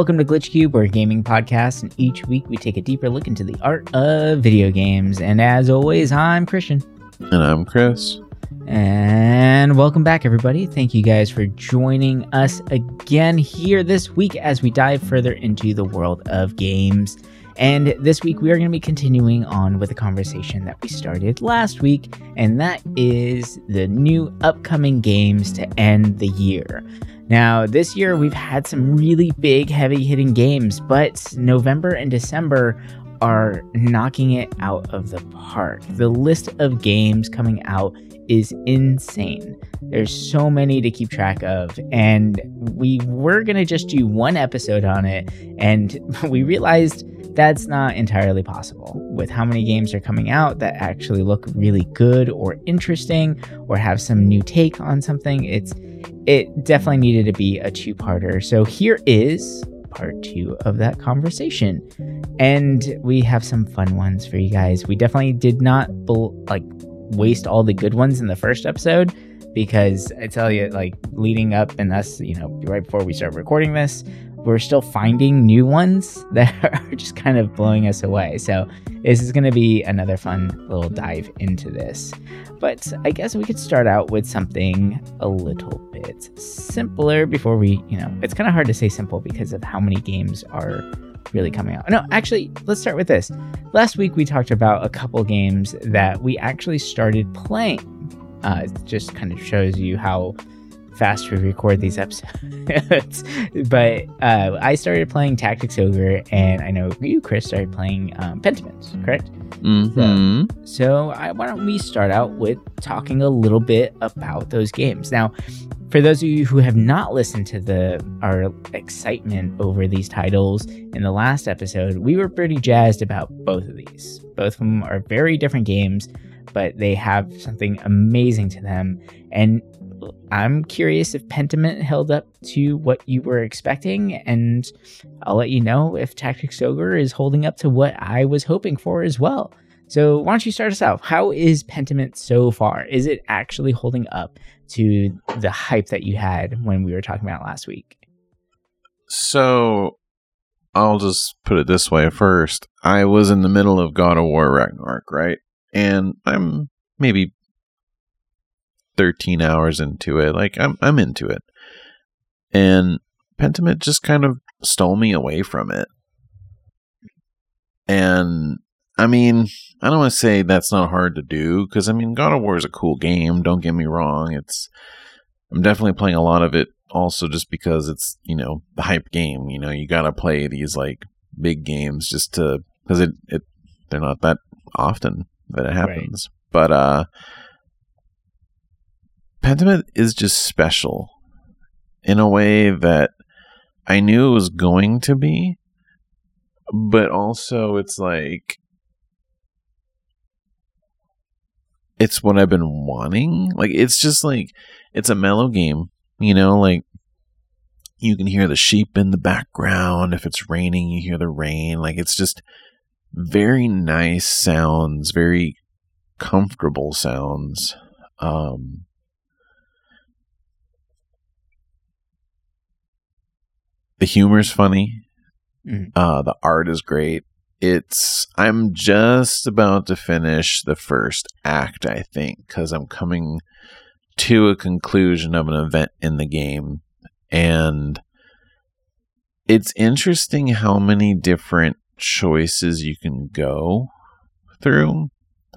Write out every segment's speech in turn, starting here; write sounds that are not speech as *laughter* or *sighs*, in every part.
Welcome to Glitch Cube, our gaming podcast, and each week we take a deeper look into the art of video games. And as always, I'm Christian. And I'm Chris. And welcome back, everybody. Thank you guys for joining us again here this week as we dive further into the world of games. And this week we are going to be continuing on with a conversation that we started last week, and that is the new upcoming games to end the year. Now, this year we've had some really big, heavy hitting games, but November and December are knocking it out of the park. The list of games coming out is insane. There's so many to keep track of, and we were gonna just do one episode on it, and *laughs* we realized that's not entirely possible with how many games are coming out that actually look really good or interesting or have some new take on something. It's it definitely needed to be a two-parter. So here is part 2 of that conversation. And we have some fun ones for you guys. We definitely did not like waste all the good ones in the first episode because I tell you, like leading up and us, you know, right before we start recording this, we're still finding new ones *laughs* that are just kind of blowing us away. So this is going to be another fun little dive into this. But I guess we could start out with something a little bit simpler before we, you know, it's kind of hard to say simple because of how many games are really coming out. No, actually, let's start with this. Last week we talked about a couple games that we actually started playing. Uh, it just kind of shows you how fast we record these episodes. *laughs* but uh, I started playing Tactics Ogre, and I know you, Chris, started playing um, Pentiment, correct? Mm-hmm. So, so I, why don't we start out with talking a little bit about those games? Now, for those of you who have not listened to the our excitement over these titles in the last episode, we were pretty jazzed about both of these. Both of them are very different games, but they have something amazing to them. And I'm curious if Pentiment held up to what you were expecting, and I'll let you know if Tactics Ogre is holding up to what I was hoping for as well. So, why don't you start us out? How is Pentiment so far? Is it actually holding up to the hype that you had when we were talking about last week? So, I'll just put it this way first. I was in the middle of God of War Ragnarok, right? And I'm maybe 13 hours into it. Like I'm I'm into it. And Pentiment just kind of stole me away from it. And I mean, I don't want to say that's not hard to do because I mean, God of War is a cool game. Don't get me wrong. It's I'm definitely playing a lot of it also just because it's you know the hype game. You know, you got to play these like big games just to because it it they're not that often that it happens. Right. But uh, Pentiment is just special in a way that I knew it was going to be, but also it's like it's what I've been wanting. Like it's just like it's a mellow game, you know, like you can hear the sheep in the background. If it's raining, you hear the rain. Like it's just very nice sounds, very comfortable sounds. Um The humor's funny. Mm. Uh, the art is great. It's I'm just about to finish the first act, I think, because I'm coming to a conclusion of an event in the game, and it's interesting how many different choices you can go through.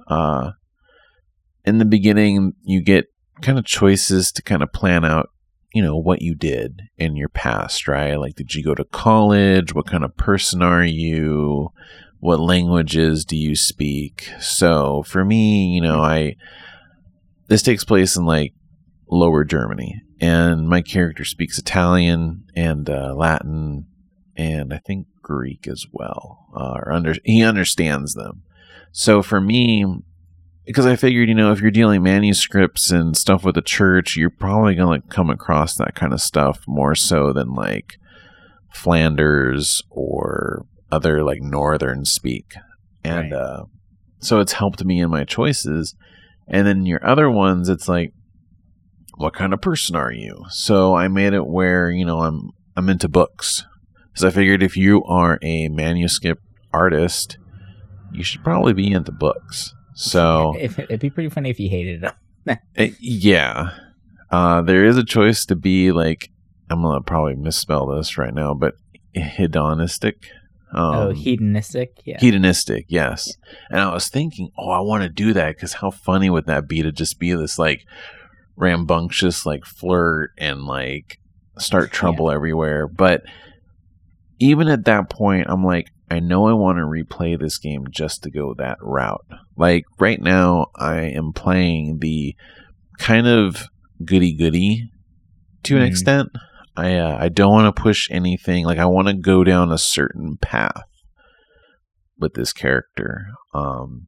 Uh, in the beginning, you get kind of choices to kind of plan out you know what you did in your past right? Like did you go to college? What kind of person are you? What languages do you speak? So for me you know i this takes place in like lower germany and my character speaks italian and uh, latin and i think greek as well uh, or under he understands them. So for me because I figured, you know, if you're dealing manuscripts and stuff with the church, you're probably going to come across that kind of stuff more so than like Flanders or other like northern speak. And right. uh, so it's helped me in my choices. And then your other ones, it's like, what kind of person are you? So I made it where, you know, I'm I'm into books. So I figured if you are a manuscript artist, you should probably be into books. So *laughs* it'd be pretty funny if you hated them. it, *laughs* eh, yeah, uh, there is a choice to be like I'm gonna probably misspell this right now, but hedonistic. Um, oh, hedonistic. Yeah. Hedonistic. Yes. Yeah. And I was thinking, oh, I want to do that because how funny would that be to just be this like rambunctious like flirt and like start trouble yeah. everywhere. But even at that point, I'm like, I know I want to replay this game just to go that route. Like right now, I am playing the kind of goody goody to an mm-hmm. extent. I uh, I don't want to push anything. Like I want to go down a certain path with this character. Um,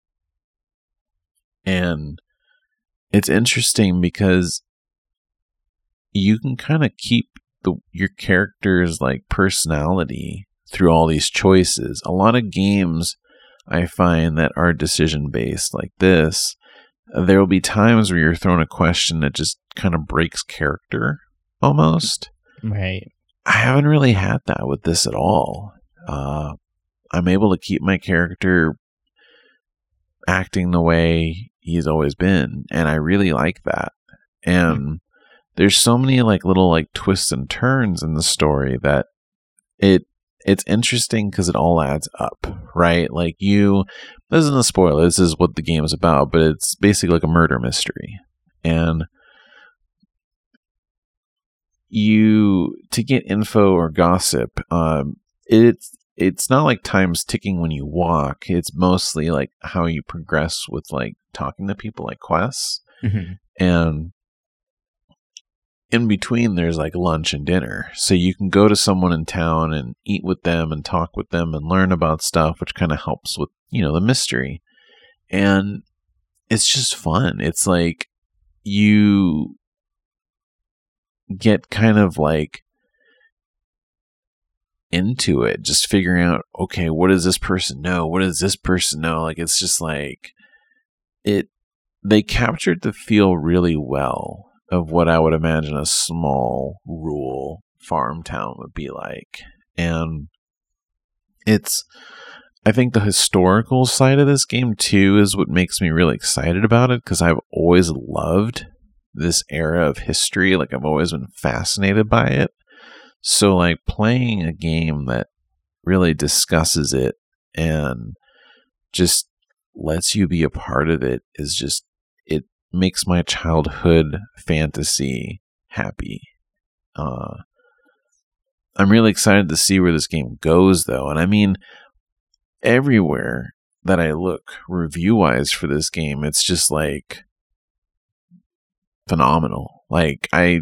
and it's interesting because you can kind of keep the your character's like personality through all these choices. A lot of games I find that are decision based like this, there will be times where you're thrown a question that just kind of breaks character almost. Right. I haven't really had that with this at all. Uh, I'm able to keep my character acting the way he's always been, and I really like that. And there's so many like little like twists and turns in the story that it it's interesting because it all adds up, right? Like you, this isn't a spoiler. This is what the game is about, but it's basically like a murder mystery, and you to get info or gossip. Um, it's it's not like time's ticking when you walk. It's mostly like how you progress with like talking to people, like quests, mm-hmm. and in between there's like lunch and dinner. So you can go to someone in town and eat with them and talk with them and learn about stuff, which kind of helps with, you know, the mystery. And it's just fun. It's like you get kind of like into it, just figuring out, okay, what does this person know? What does this person know? Like it's just like it they captured the feel really well of what I would imagine a small rural farm town would be like. And it's I think the historical side of this game too is what makes me really excited about it because I've always loved this era of history. Like I've always been fascinated by it. So like playing a game that really discusses it and just lets you be a part of it is just makes my childhood fantasy happy. Uh I'm really excited to see where this game goes though. And I mean everywhere that I look review wise for this game, it's just like phenomenal. Like I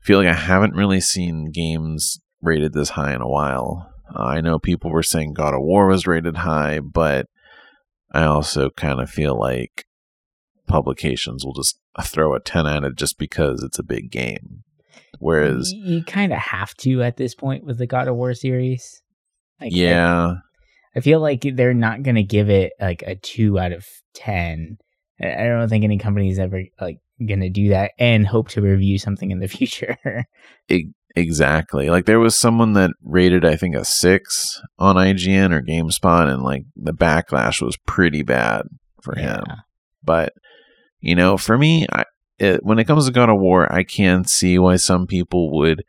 feel like I haven't really seen games rated this high in a while. Uh, I know people were saying God of War was rated high, but I also kind of feel like publications will just throw a 10 at it just because it's a big game. Whereas you, you kind of have to at this point with the God of War series. Like, yeah. I, I feel like they're not going to give it like a 2 out of 10. I don't think any company's ever like going to do that and hope to review something in the *laughs* future. exactly. Like there was someone that rated I think a 6 on IGN or GameSpot and like the backlash was pretty bad for yeah. him. But you know, for me, I, it, when it comes to God of War, I can see why some people would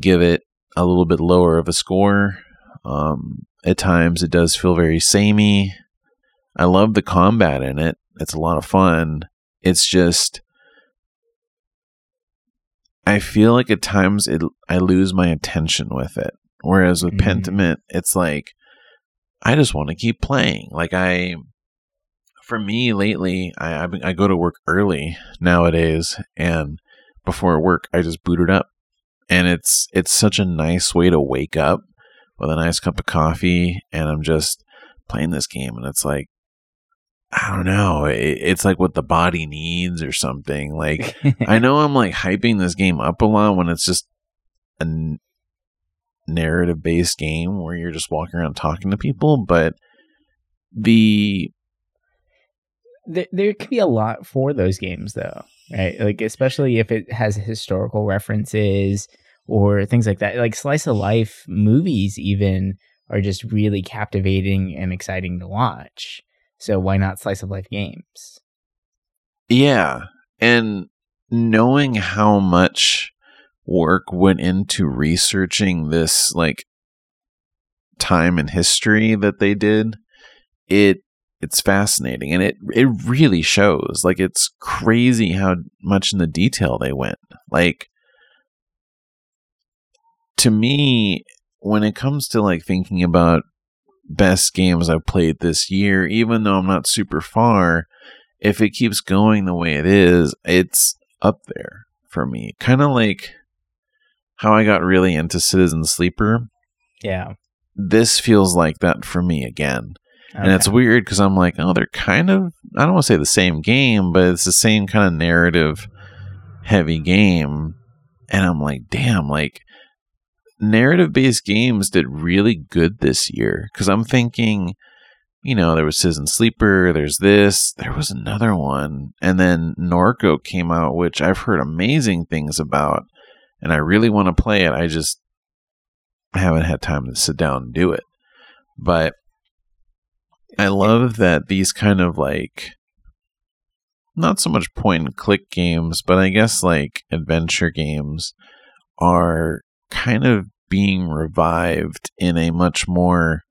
give it a little bit lower of a score. Um, at times, it does feel very samey. I love the combat in it; it's a lot of fun. It's just I feel like at times it I lose my attention with it. Whereas with mm. Pentiment, it's like I just want to keep playing. Like I, for me lately, I I go to work early nowadays, and before work I just boot it up, and it's it's such a nice way to wake up with a nice cup of coffee, and I'm just playing this game, and it's like I don't know. it's like what the body needs or something. Like I *laughs* know I'm like hyping this game up a lot when it's just a n- narrative based game where you're just walking around talking to people, but the there, there could be a lot for those games though, right? Like especially if it has historical references or things like that. Like slice of life movies, even are just really captivating and exciting to watch. So why not slice of life games? Yeah. And knowing how much work went into researching this like time and history that they did, it it's fascinating and it it really shows. Like it's crazy how much in the detail they went. Like to me, when it comes to like thinking about best games I've played this year, even though I'm not super far, if it keeps going the way it is, it's up there for me. Kind of like how I got really into Citizen Sleeper. Yeah. This feels like that for me again. Okay. And it's weird because I'm like, oh, they're kind of, I don't want to say the same game, but it's the same kind of narrative heavy game. And I'm like, damn, like narrative based games did really good this year because I'm thinking, you know, there was Citizen Sleeper, there's this, there was another one, and then Norco came out, which I've heard amazing things about, and I really want to play it. I just haven't had time to sit down and do it. But I love that these kind of like not so much point and click games, but I guess like adventure games are kind of being revived in a much more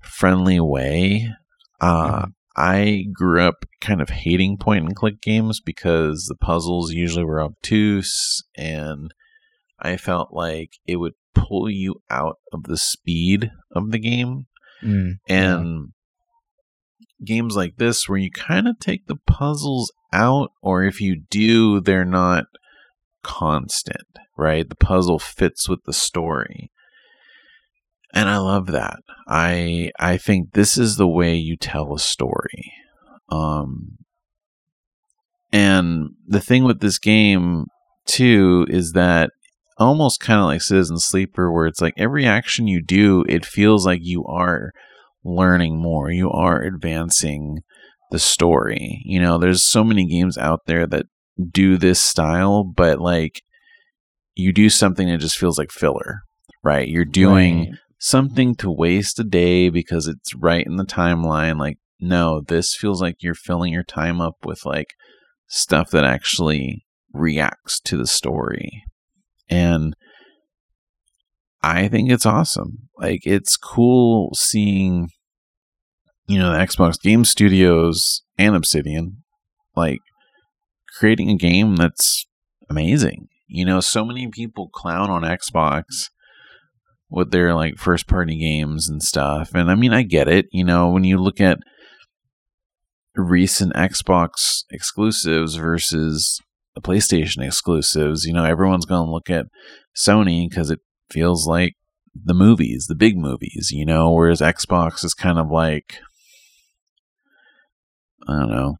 friendly way. Uh, mm-hmm. I grew up kind of hating point and click games because the puzzles usually were obtuse and I felt like it would pull you out of the speed of the game. Mm, and. Games like this, where you kind of take the puzzles out, or if you do, they're not constant, right? The puzzle fits with the story. And I love that. I I think this is the way you tell a story. Um and the thing with this game too is that almost kind of like Citizen Sleeper where it's like every action you do it feels like you are learning more. You are advancing the story. You know, there's so many games out there that do this style, but like you do something that just feels like filler, right? You're doing right. something to waste a day because it's right in the timeline. Like, no, this feels like you're filling your time up with like stuff that actually reacts to the story. And I think it's awesome. Like, it's cool seeing, you know, the Xbox Game Studios and Obsidian, like, creating a game that's amazing. You know, so many people clown on Xbox with their like first party games and stuff. And I mean, I get it. You know, when you look at recent Xbox exclusives versus the PlayStation exclusives, you know, everyone's going to look at Sony because it feels like the movies, the big movies, you know, whereas Xbox is kind of like, I don't know,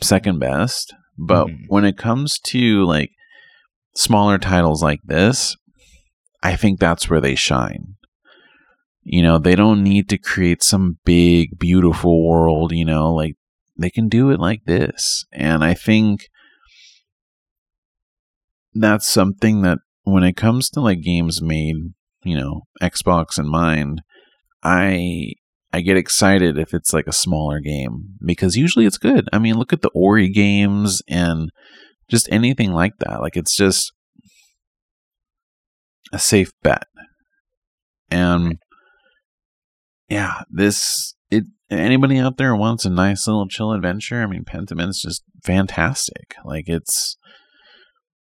second best. But mm-hmm. when it comes to like smaller titles like this, I think that's where they shine. You know, they don't need to create some big, beautiful world, you know, like they can do it like this. And I think that's something that when it comes to like games made, you know, Xbox in mind, I I get excited if it's like a smaller game because usually it's good. I mean, look at the Ori games and just anything like that. Like it's just a safe bet. And yeah, this it anybody out there wants a nice little chill adventure, I mean Pentiment just fantastic. Like it's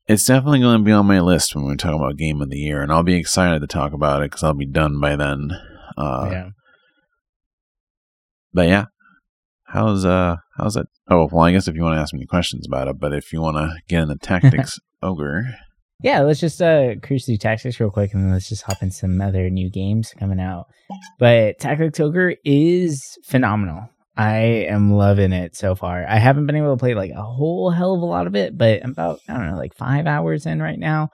it's definitely going to be on my list when we talk about game of the year and I'll be excited to talk about it cuz I'll be done by then. Uh yeah but yeah, how's uh how's that? Oh well, I guess if you want to ask me questions about it, but if you want to get into tactics, *laughs* ogre. Yeah, let's just uh cruise through tactics real quick, and then let's just hop in some other new games coming out. But Tactics Ogre is phenomenal. I am loving it so far. I haven't been able to play like a whole hell of a lot of it, but I'm about I don't know like five hours in right now.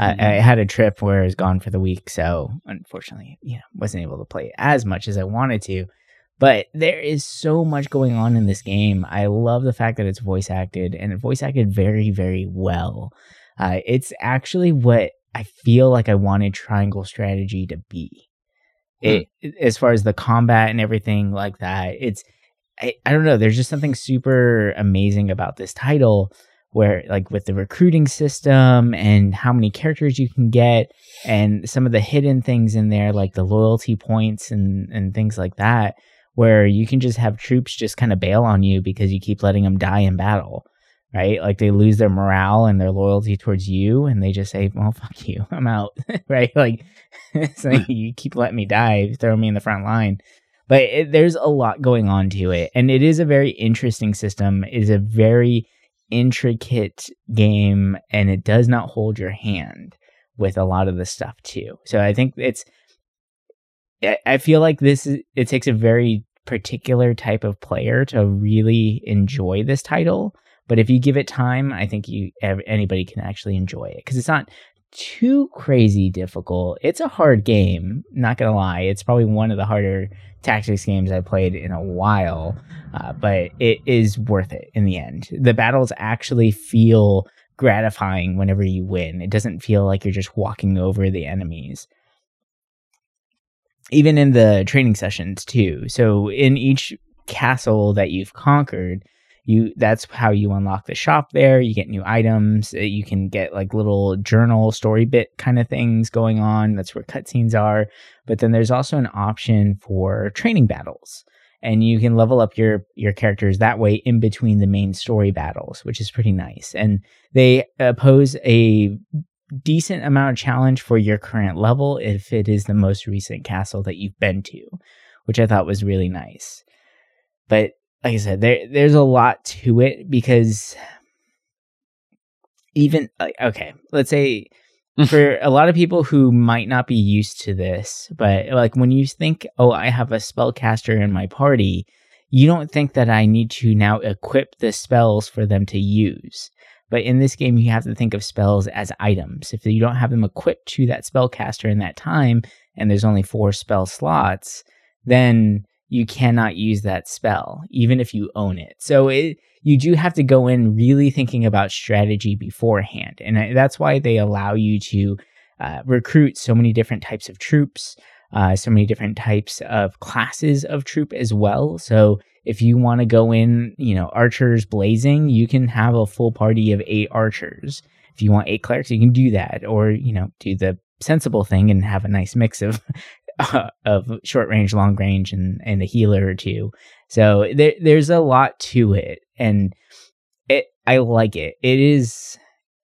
Mm-hmm. I, I, had a trip where I was gone for the week, so unfortunately, you know, wasn't able to play as much as I wanted to. But there is so much going on in this game. I love the fact that it's voice acted and voice acted very, very well. Uh, it's actually what I feel like I wanted triangle strategy to be. It, mm. as far as the combat and everything like that, it's I, I don't know. There's just something super amazing about this title where like with the recruiting system and how many characters you can get and some of the hidden things in there like the loyalty points and and things like that where you can just have troops just kind of bail on you because you keep letting them die in battle right? Like they lose their morale and their loyalty towards you and they just say well fuck you *laughs* i'm out *laughs* right? Like *laughs* so you keep letting me die throw me in the front line but it, there's a lot going on to it. And it is a very interesting system. It is a very intricate game and it does not hold your hand with a lot of the stuff too. So I think it's I feel like this is it takes a very particular type of player to really enjoy this title, but if you give it time, I think you anybody can actually enjoy it. Cuz it's not too crazy difficult. It's a hard game, not gonna lie. It's probably one of the harder tactics games I played in a while, uh, but it is worth it in the end. The battles actually feel gratifying whenever you win. It doesn't feel like you're just walking over the enemies. Even in the training sessions, too. So, in each castle that you've conquered, you that's how you unlock the shop there. You get new items. Uh, you can get like little journal story bit kind of things going on. That's where cutscenes are. But then there's also an option for training battles. And you can level up your your characters that way in between the main story battles which is pretty nice. And they pose a decent amount of challenge for your current level if it is the most recent castle that you've been to which i thought was really nice. But like I said, there there's a lot to it because even like okay, let's say mm. for a lot of people who might not be used to this, but like when you think, oh, I have a spellcaster in my party, you don't think that I need to now equip the spells for them to use. But in this game, you have to think of spells as items. If you don't have them equipped to that spellcaster in that time, and there's only four spell slots, then you cannot use that spell, even if you own it. So it, you do have to go in really thinking about strategy beforehand. And that's why they allow you to uh, recruit so many different types of troops, uh, so many different types of classes of troop as well. So if you want to go in, you know, archers blazing, you can have a full party of eight archers. If you want eight clerics, you can do that, or you know, do the sensible thing and have a nice mix of *laughs* uh, *laughs* of short range, long range, and and a healer or two. So there there's a lot to it, and it I like it. It is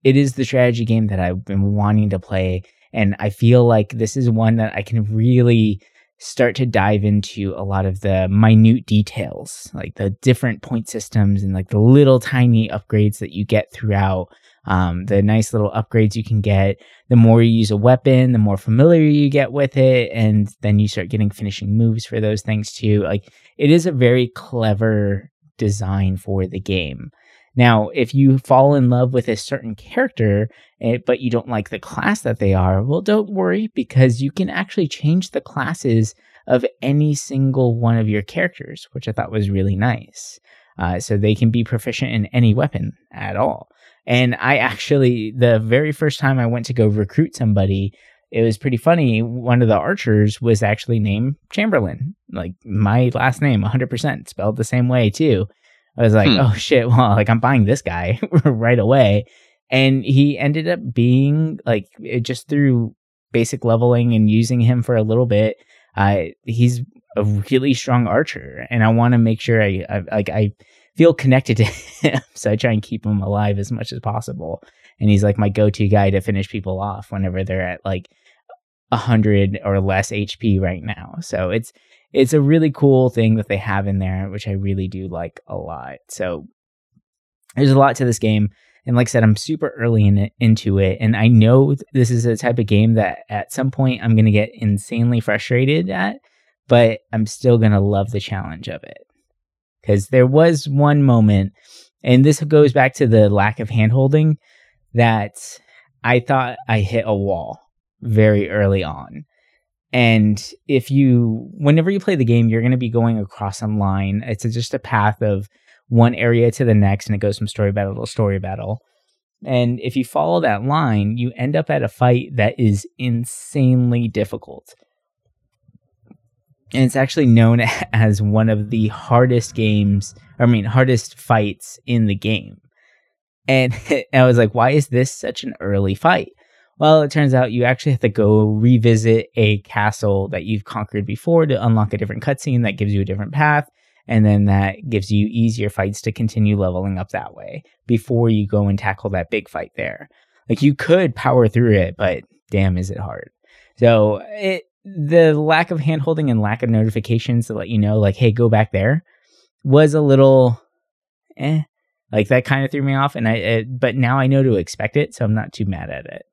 it is the strategy game that I've been wanting to play, and I feel like this is one that I can really start to dive into a lot of the minute details, like the different point systems and like the little tiny upgrades that you get throughout um, the nice little upgrades you can get. The more you use a weapon, the more familiar you get with it, and then you start getting finishing moves for those things too. Like it is a very clever design for the game. Now, if you fall in love with a certain character, eh, but you don't like the class that they are, well, don't worry because you can actually change the classes of any single one of your characters, which I thought was really nice. Uh, so they can be proficient in any weapon at all. And I actually, the very first time I went to go recruit somebody, it was pretty funny. One of the archers was actually named Chamberlain, like my last name, 100% spelled the same way too. I was like, hmm. oh shit, *laughs* well, like I'm buying this guy *laughs* right away. And he ended up being like, just through basic leveling and using him for a little bit, uh, he's a really strong archer. And I want to make sure I, I like, I, feel connected to *laughs* him. so I try and keep him alive as much as possible. And he's like my go to guy to finish people off whenever they're at like a hundred or less HP right now. So it's it's a really cool thing that they have in there, which I really do like a lot. So there's a lot to this game. And like I said, I'm super early in it, into it. And I know this is a type of game that at some point I'm going to get insanely frustrated at, but I'm still going to love the challenge of it because there was one moment, and this goes back to the lack of handholding, that I thought I hit a wall very early on. And if you, whenever you play the game, you're going to be going across a line. It's just a path of one area to the next, and it goes from story battle to story battle. And if you follow that line, you end up at a fight that is insanely difficult. And it's actually known *laughs* as one of the hardest games, I mean, hardest fights in the game. And *laughs* I was like, why is this such an early fight? Well, it turns out you actually have to go revisit a castle that you've conquered before to unlock a different cutscene that gives you a different path. And then that gives you easier fights to continue leveling up that way before you go and tackle that big fight there. Like you could power through it, but damn, is it hard. So it, the lack of handholding and lack of notifications to let you know, like, hey, go back there was a little eh. Like that kind of threw me off. And I, it, but now I know to expect it. So I'm not too mad at it.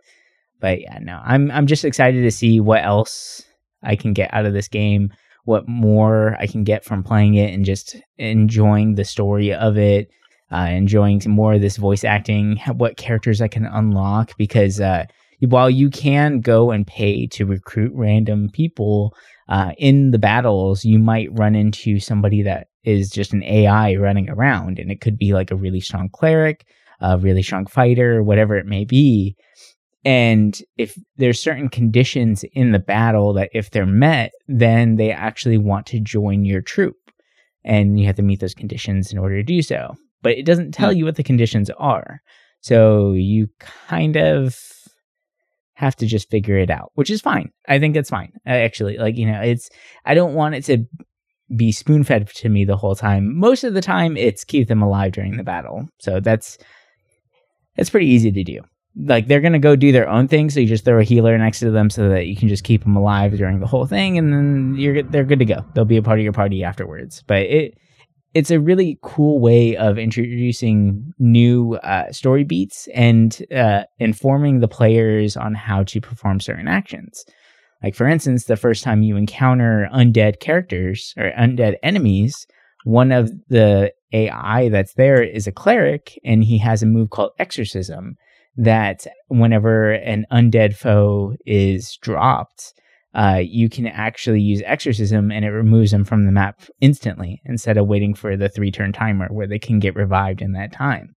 But yeah, no, I'm I'm just excited to see what else I can get out of this game, what more I can get from playing it, and just enjoying the story of it, uh, enjoying more of this voice acting, what characters I can unlock. Because uh, while you can go and pay to recruit random people uh, in the battles, you might run into somebody that is just an AI running around, and it could be like a really strong cleric, a really strong fighter, whatever it may be. And if there's certain conditions in the battle that if they're met, then they actually want to join your troop. And you have to meet those conditions in order to do so. But it doesn't tell hmm. you what the conditions are. So you kind of have to just figure it out, which is fine. I think it's fine. Actually, like, you know, it's, I don't want it to be spoon fed to me the whole time. Most of the time, it's keep them alive during the battle. So that's, that's pretty easy to do like they're gonna go do their own thing, so you just throw a healer next to them so that you can just keep them alive during the whole thing, and then you're they're good to go. They'll be a part of your party afterwards. But it it's a really cool way of introducing new uh, story beats and uh, informing the players on how to perform certain actions. Like for instance, the first time you encounter undead characters or undead enemies, one of the AI that's there is a cleric, and he has a move called Exorcism that whenever an undead foe is dropped, uh, you can actually use exorcism and it removes them from the map instantly instead of waiting for the three turn timer where they can get revived in that time.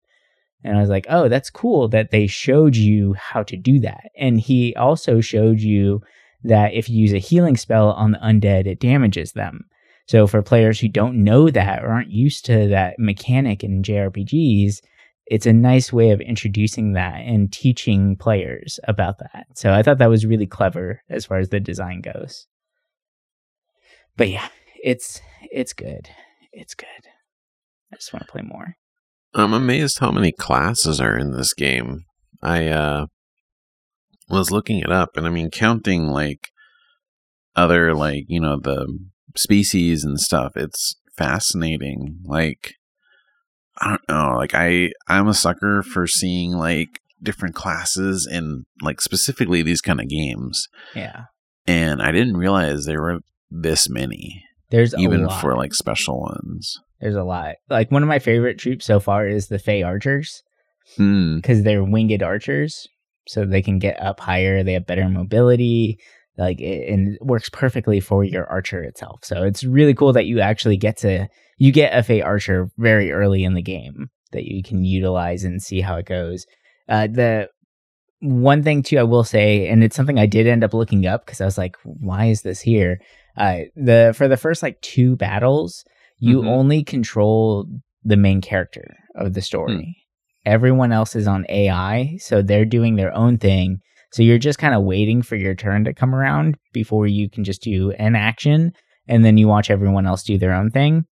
And I was like, oh, that's cool that they showed you how to do that. And he also showed you that if you use a healing spell on the undead, it damages them. So for players who don't know that or aren't used to that mechanic in JRPGs, it's a nice way of introducing that and teaching players about that. So I thought that was really clever as far as the design goes. But yeah, it's it's good. It's good. I just want to play more. I'm amazed how many classes are in this game. I uh was looking it up and I mean counting like other like, you know, the species and stuff. It's fascinating. Like I don't know. Like I, I'm a sucker for seeing like different classes and like specifically these kind of games. Yeah. And I didn't realize there were this many. There's even for like special ones. There's a lot. Like one of my favorite troops so far is the Fey Archers because hmm. they're winged archers, so they can get up higher. They have better mobility. Like it, and it works perfectly for your archer itself. So it's really cool that you actually get to you get a Fey Archer very early in the game that you can utilize and see how it goes. Uh, the one thing too, I will say, and it's something I did end up looking up because I was like, why is this here? Uh, the for the first like two battles, you mm-hmm. only control the main character of the story. Mm. Everyone else is on AI, so they're doing their own thing. So you're just kind of waiting for your turn to come around before you can just do an action, and then you watch everyone else do their own thing.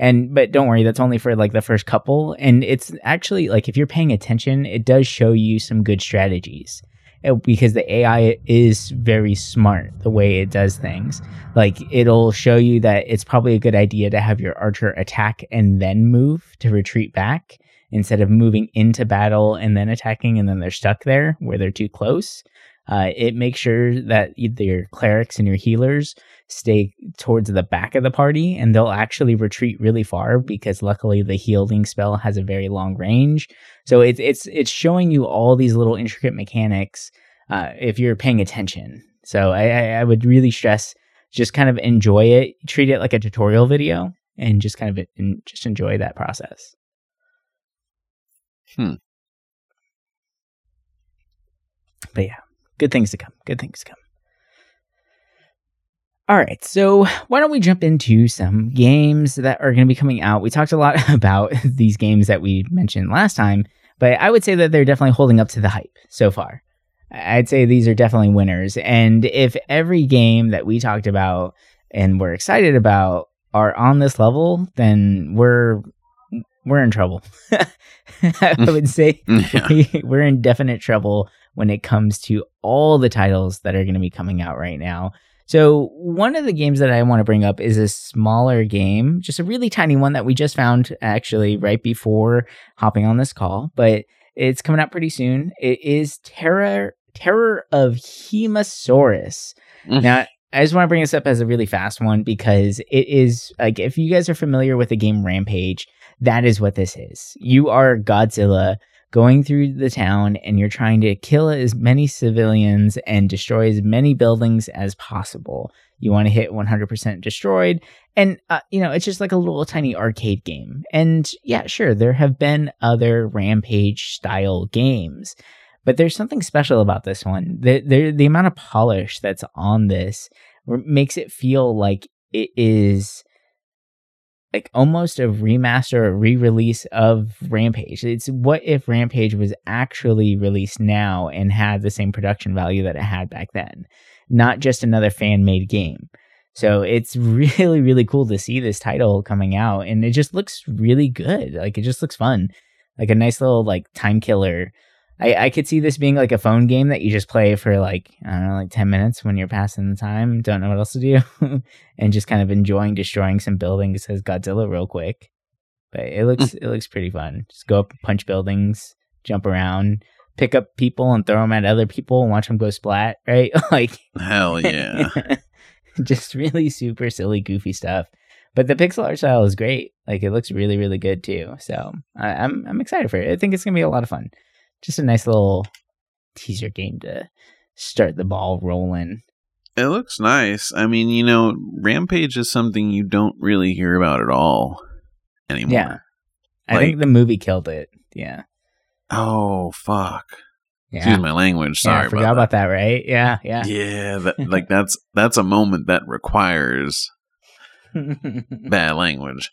And but don't worry, that's only for like the first couple. And it's actually like if you're paying attention, it does show you some good strategies uh, because the AI is very smart the way it does things. Like it'll show you that it's probably a good idea to have your archer attack and then move to retreat back instead of moving into battle and then attacking and then they're stuck there where they're too close. Uh, it makes sure that your clerics and your healers stay towards the back of the party and they'll actually retreat really far because luckily the healing spell has a very long range. So it's it's it's showing you all these little intricate mechanics uh, if you're paying attention. So I, I would really stress just kind of enjoy it, treat it like a tutorial video, and just kind of just enjoy that process. Hmm. but yeah, good things to come. Good things to come. All right, so why don't we jump into some games that are going to be coming out? We talked a lot *laughs* about these games that we mentioned last time, but I would say that they're definitely holding up to the hype so far. I'd say these are definitely winners. And if every game that we talked about and we're excited about are on this level, then we're we're in trouble. *laughs* I would say *laughs* yeah. we're in definite trouble when it comes to all the titles that are going to be coming out right now. So, one of the games that I want to bring up is a smaller game, just a really tiny one that we just found actually right before hopping on this call, but it's coming out pretty soon. It is Terror Terror of Hemasaurus. Mm. now, I just want to bring this up as a really fast one because it is like if you guys are familiar with the game Rampage, that is what this is. You are Godzilla going through the town and you're trying to kill as many civilians and destroy as many buildings as possible. You want to hit 100% destroyed. And, uh, you know, it's just like a little tiny arcade game. And yeah, sure, there have been other Rampage style games, but there's something special about this one. The, the, the amount of polish that's on this makes it feel like it is like almost a remaster or re-release of Rampage. It's what if Rampage was actually released now and had the same production value that it had back then, not just another fan-made game. So it's *laughs* really really cool to see this title coming out and it just looks really good. Like it just looks fun. Like a nice little like time killer I, I could see this being like a phone game that you just play for like I don't know, like ten minutes when you're passing the time, don't know what else to do, *laughs* and just kind of enjoying destroying some buildings as Godzilla real quick. But it looks mm. it looks pretty fun. Just go up, punch buildings, jump around, pick up people and throw them at other people and watch them go splat. *laughs* Right? *laughs* like hell yeah, just really super silly, goofy stuff. But the pixel art style is great. Like it looks really, really good too. So I, I'm I'm excited for it. I think it's gonna be a lot of fun just a nice little teaser game to start the ball rolling. It looks nice. I mean, you know, Rampage is something you don't really hear about at all anymore. Yeah. I like, think the movie killed it. Yeah. Oh, fuck. Yeah. Excuse my language. Sorry yeah, forgot about, about that. that. right? Yeah, yeah. Yeah, that, *laughs* like that's that's a moment that requires *laughs* bad language.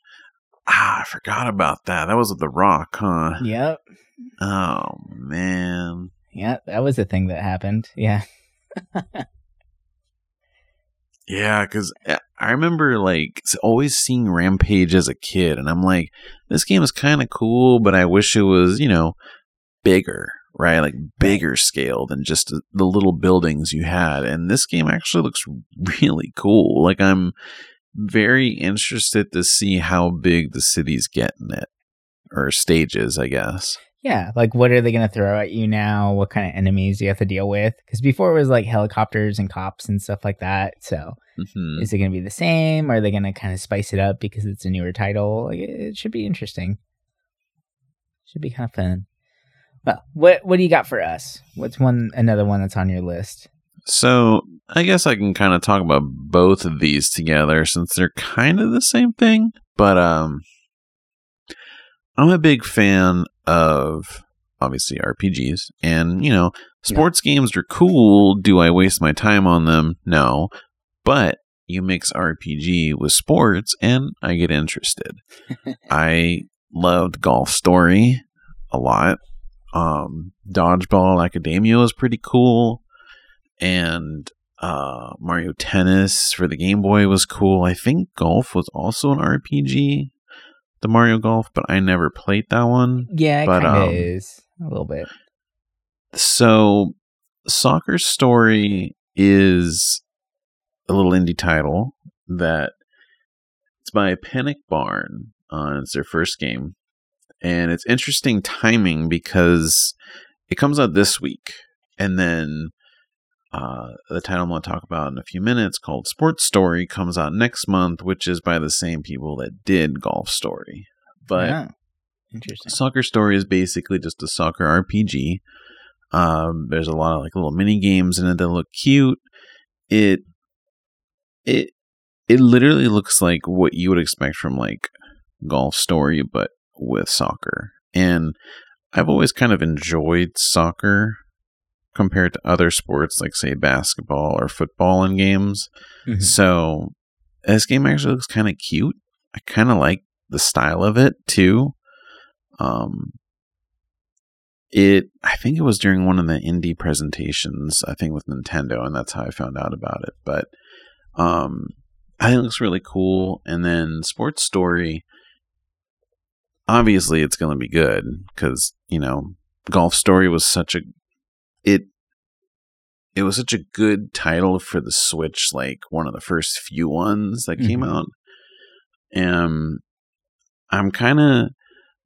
Ah, I forgot about that. That was The Rock, huh? Yep. Oh man. Yeah, that was a thing that happened. Yeah. yeah, because uh, I remember like always seeing Rampage as a kid, and I'm like, this game is kind of cool, but I wish it was, you know, bigger, right? Like bigger scale than just the little buildings you had. And this game actually looks really cool. Like I'm very interested to see how big the cities get in it, or stages, I guess. Yeah, like what are they going to throw at you now? What kind of enemies do you have to deal with? Because before it was like helicopters and cops and stuff like that. So mm-hmm. is it going to be the same? Or are they going to kind of spice it up because it's a newer title? Like it should be interesting. Should be kind of fun. Well, what what do you got for us? What's one another one that's on your list? So I guess I can kind of talk about both of these together since they're kind of the same thing. But um, I'm a big fan of obviously RPGs, and you know, sports yeah. games are cool. Do I waste my time on them? No, but you mix RPG with sports, and I get interested. *laughs* I loved Golf Story a lot. Um, Dodgeball Academia was pretty cool, and uh, Mario Tennis for the Game Boy was cool. I think Golf was also an RPG the Mario Golf, but I never played that one. Yeah, it but, kind of um, is a little bit. So, Soccer Story is a little indie title that it's by Panic Barn. Uh, it's their first game, and it's interesting timing because it comes out this week, and then uh, the title I'm going to talk about in a few minutes, called Sports Story, comes out next month, which is by the same people that did Golf Story. But yeah. interesting. Soccer Story is basically just a soccer RPG. Um, there's a lot of like little mini games in it that look cute. It it it literally looks like what you would expect from like Golf Story, but with soccer. And I've always kind of enjoyed soccer compared to other sports like say basketball or football in games. Mm-hmm. So this game actually looks kind of cute. I kind of like the style of it too. Um, it I think it was during one of the indie presentations, I think with Nintendo, and that's how I found out about it. But um, I think it looks really cool. And then Sports Story, obviously, it's going to be good because you know Golf Story was such a it was such a good title for the Switch, like one of the first few ones that mm-hmm. came out. And I'm kind of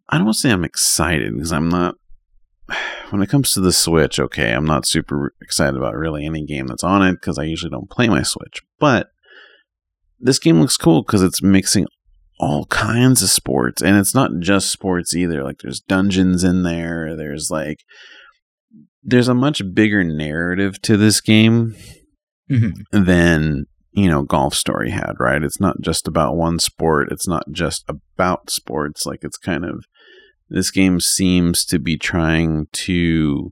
I don't want to say I'm excited because I'm not. *sighs* When it comes to the Switch, okay, I'm not super excited about really any game that's on it because I usually don't play my Switch. But this game looks cool because it's mixing all kinds of sports and it's not just sports either like there's dungeons in there there's like there's a much bigger narrative to this game mm-hmm. than you know golf story had right? It's not just about one sport. It's not just about sports. Like it's kind of this game seems to be trying to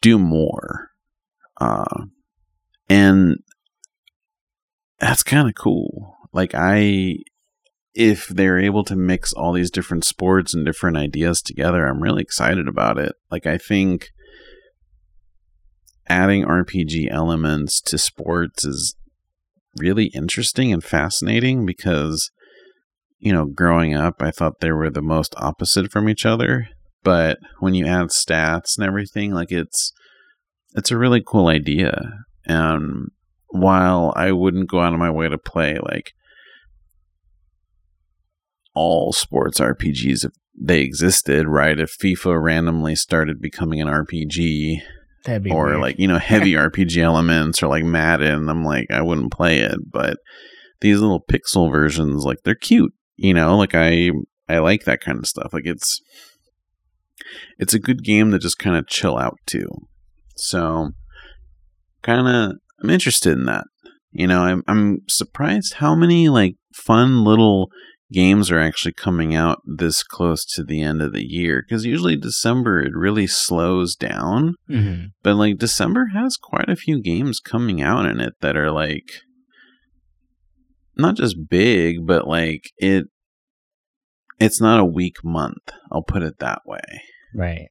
do more uh and that's kind of cool. Like i if they're able to mix all these different sports and different ideas together, I'm really excited about it. Like, I think adding RPG elements to sports is really interesting and fascinating because, you know, growing up, I thought they were the most opposite from each other. But when you add stats and everything, like it's it's a really cool idea. And while I wouldn't go out of my way to play like all sports RPGs if they existed, right? If FIFA randomly started becoming an RPG or weird. like, you know, *laughs* heavy RPG elements or like Madden, I'm like, I wouldn't play it. But these little pixel versions, like they're cute, you know, like I I like that kind of stuff. Like it's it's a good game to just kind of chill out to. So kind of I'm interested in that. You know, I'm I'm surprised how many like fun little games are actually coming out this close to the end of the year because usually December it really slows down. Mm-hmm. But like December has quite a few games coming out in it that are like not just big, but like it it's not a weak month. I'll put it that way. Right.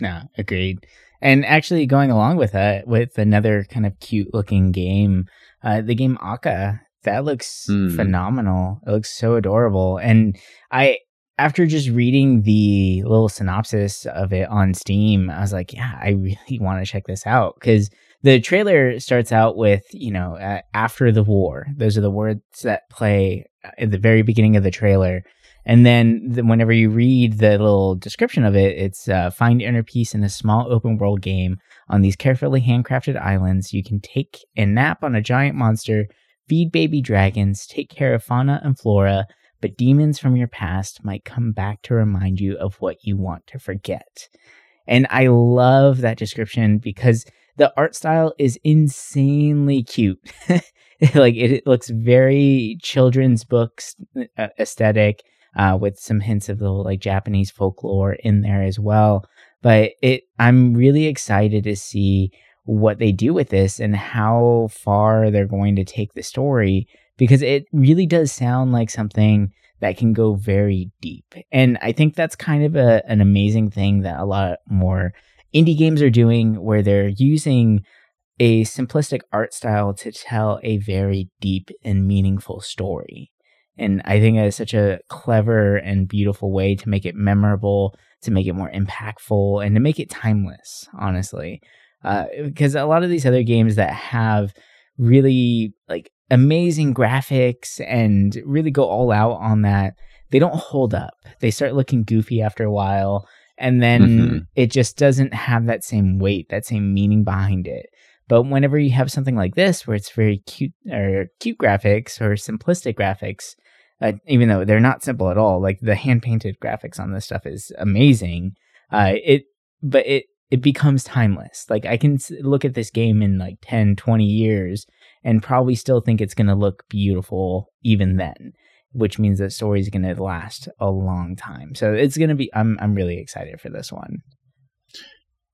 No, agreed. And actually, going along with that, with another kind of cute looking game, uh, the game Aka that looks mm. phenomenal. It looks so adorable. And I, after just reading the little synopsis of it on Steam, I was like, yeah, I *laughs* really want to check this out because the trailer starts out with, you know, uh, after the war. Those are the words that play at the very beginning of the trailer. And then the, whenever you read the little description of it, it's uh, find inner peace in a small open world game on these carefully handcrafted islands. You can take a nap on a giant monster feed baby dragons, take care of fauna and flora, but demons from your past might come back to remind you of what you want to forget. And I love that description because the art style is insanely cute. *laughs* like it, it, looks very children's books uh, aesthetic uh, with some hints of the like Japanese folklore in there as well. But it, I'm really excited to see what they do with this and how far they're going to take the story because it really does sound like something that can go very deep. And I think that's kind of a, an amazing thing that a lot more indie games are doing where they're using a simplistic art style to tell a very deep and meaningful story. And I think is such a clever and beautiful way to make it memorable, to make it more impactful, and to make it timeless, honestly because uh, a lot of these other games that have really like amazing graphics and really go all out on that they don't hold up they start looking goofy after a while and then mm-hmm. it just doesn't have that same weight that same meaning behind it but whenever you have something like this where it's very cute or cute graphics or simplistic graphics uh, even though they're not simple at all like the hand painted graphics on this stuff is amazing uh, it but it it becomes timeless. Like I can look at this game in like 10, 20 years and probably still think it's going to look beautiful even then, which means that story is going to last a long time. So it's going to be I'm I'm really excited for this one.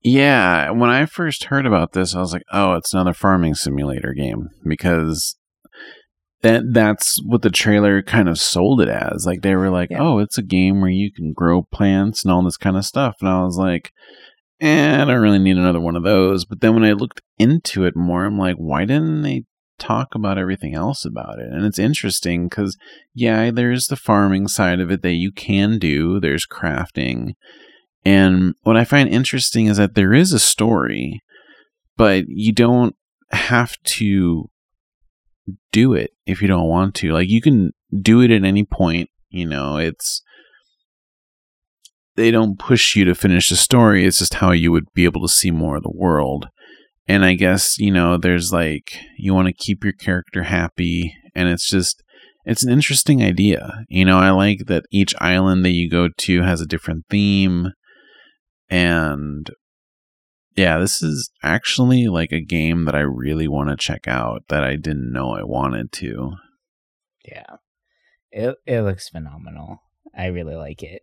Yeah, when I first heard about this, I was like, "Oh, it's another farming simulator game," because that that's what the trailer kind of sold it as. Like they were like, yeah. "Oh, it's a game where you can grow plants and all this kind of stuff," and I was like, eh, "I don't really need another one of those." But then when I looked into it more, I'm like, "Why didn't they talk about everything else about it?" And it's interesting because yeah, there's the farming side of it that you can do. There's crafting and what I find interesting is that there is a story, but you don't have to do it if you don't want to. Like you can do it at any point, you know, it's they don't push you to finish the story. It's just how you would be able to see more of the world. And I guess, you know, there's like you want to keep your character happy and it's just it's an interesting idea. You know, I like that each island that you go to has a different theme and yeah, this is actually like a game that I really want to check out that I didn't know I wanted to. Yeah. It it looks phenomenal. I really like it.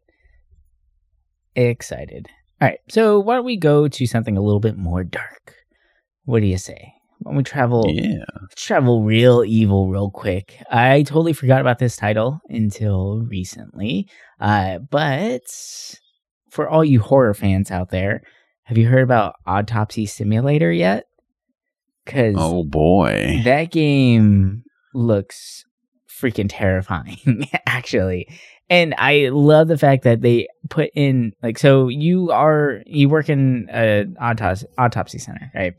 Excited. All right, so why don't we go to something a little bit more dark? What do you say? When we travel, yeah, travel real evil real quick. I totally forgot about this title until recently, uh, but for all you horror fans out there, have you heard about Autopsy Simulator yet? Cause oh boy, that game looks freaking terrifying, *laughs* actually. And I love the fact that they put in like so you are you work in an autopsy autopsy center, right?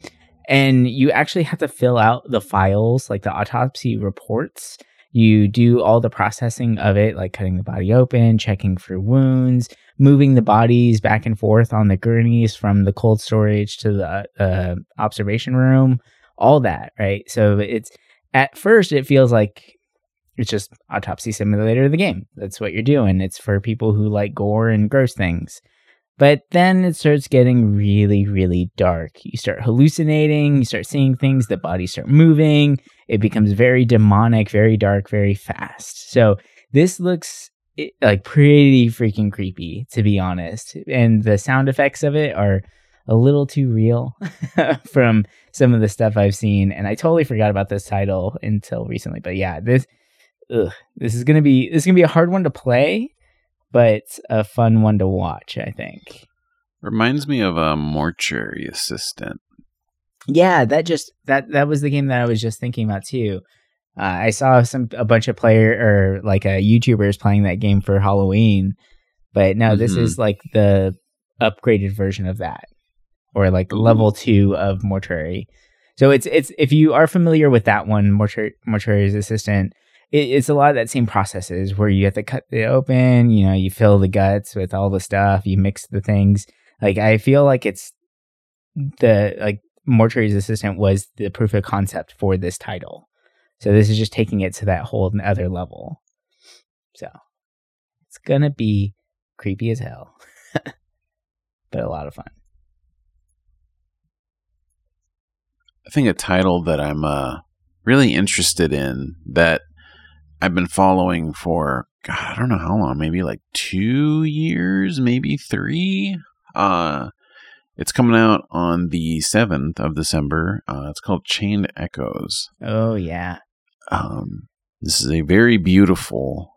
And you actually have to fill out the files, like the autopsy reports. You do all the processing of it, like cutting the body open, checking for wounds, moving the bodies back and forth on the gurneys from the cold storage to the uh, observation room, all that, right? So it's at first it feels like it's just autopsy simulator of the game. That's what you're doing. It's for people who like gore and gross things. But then it starts getting really, really dark. You start hallucinating, you start seeing things, the bodies start moving. It becomes very demonic, very dark, very fast. So this looks it, like pretty freaking creepy to be honest and the sound effects of it are a little too real *laughs* from some of the stuff i've seen and i totally forgot about this title until recently but yeah this ugh, this is gonna be this is gonna be a hard one to play but a fun one to watch i think reminds me of a mortuary assistant yeah that just that that was the game that i was just thinking about too uh, I saw some a bunch of player or like uh, YouTubers playing that game for Halloween, but no, mm-hmm. this is like the upgraded version of that, or like Ooh. level two of Mortuary. So it's it's if you are familiar with that one, Mortuary Mortuary's Assistant, it, it's a lot of that same processes where you have to cut it open, you know, you fill the guts with all the stuff, you mix the things. Like I feel like it's the like Mortuary's Assistant was the proof of concept for this title. So this is just taking it to that whole other level. So it's gonna be creepy as hell, *laughs* but a lot of fun. I think a title that I'm uh, really interested in that I've been following for God, I don't know how long, maybe like two years, maybe three. Uh, it's coming out on the seventh of December. Uh, it's called Chained Echoes. Oh yeah, um, this is a very beautiful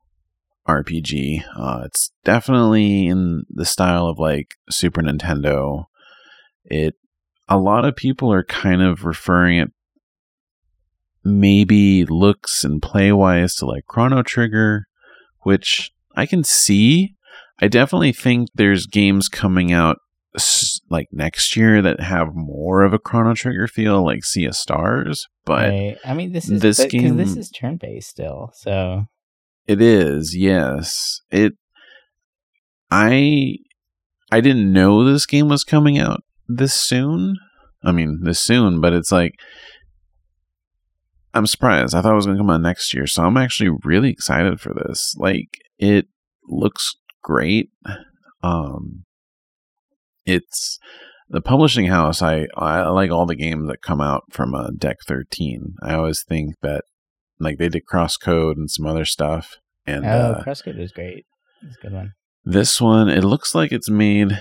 RPG. Uh, it's definitely in the style of like Super Nintendo. It a lot of people are kind of referring it maybe looks and play wise to like Chrono Trigger, which I can see. I definitely think there's games coming out like next year that have more of a Chrono Trigger feel, like Sea of Stars. But right. I mean, this is this but, game. This is turn based still, so it is. Yes, it. I I didn't know this game was coming out this soon. I mean, this soon, but it's like I'm surprised. I thought it was going to come out next year, so I'm actually really excited for this. Like, it looks great. Um, it's the publishing house. I I like all the games that come out from uh, Deck Thirteen. I always think that like they did Crosscode and some other stuff. And oh, uh, Crosscode is great. It's a good one. This one, it looks like it's made.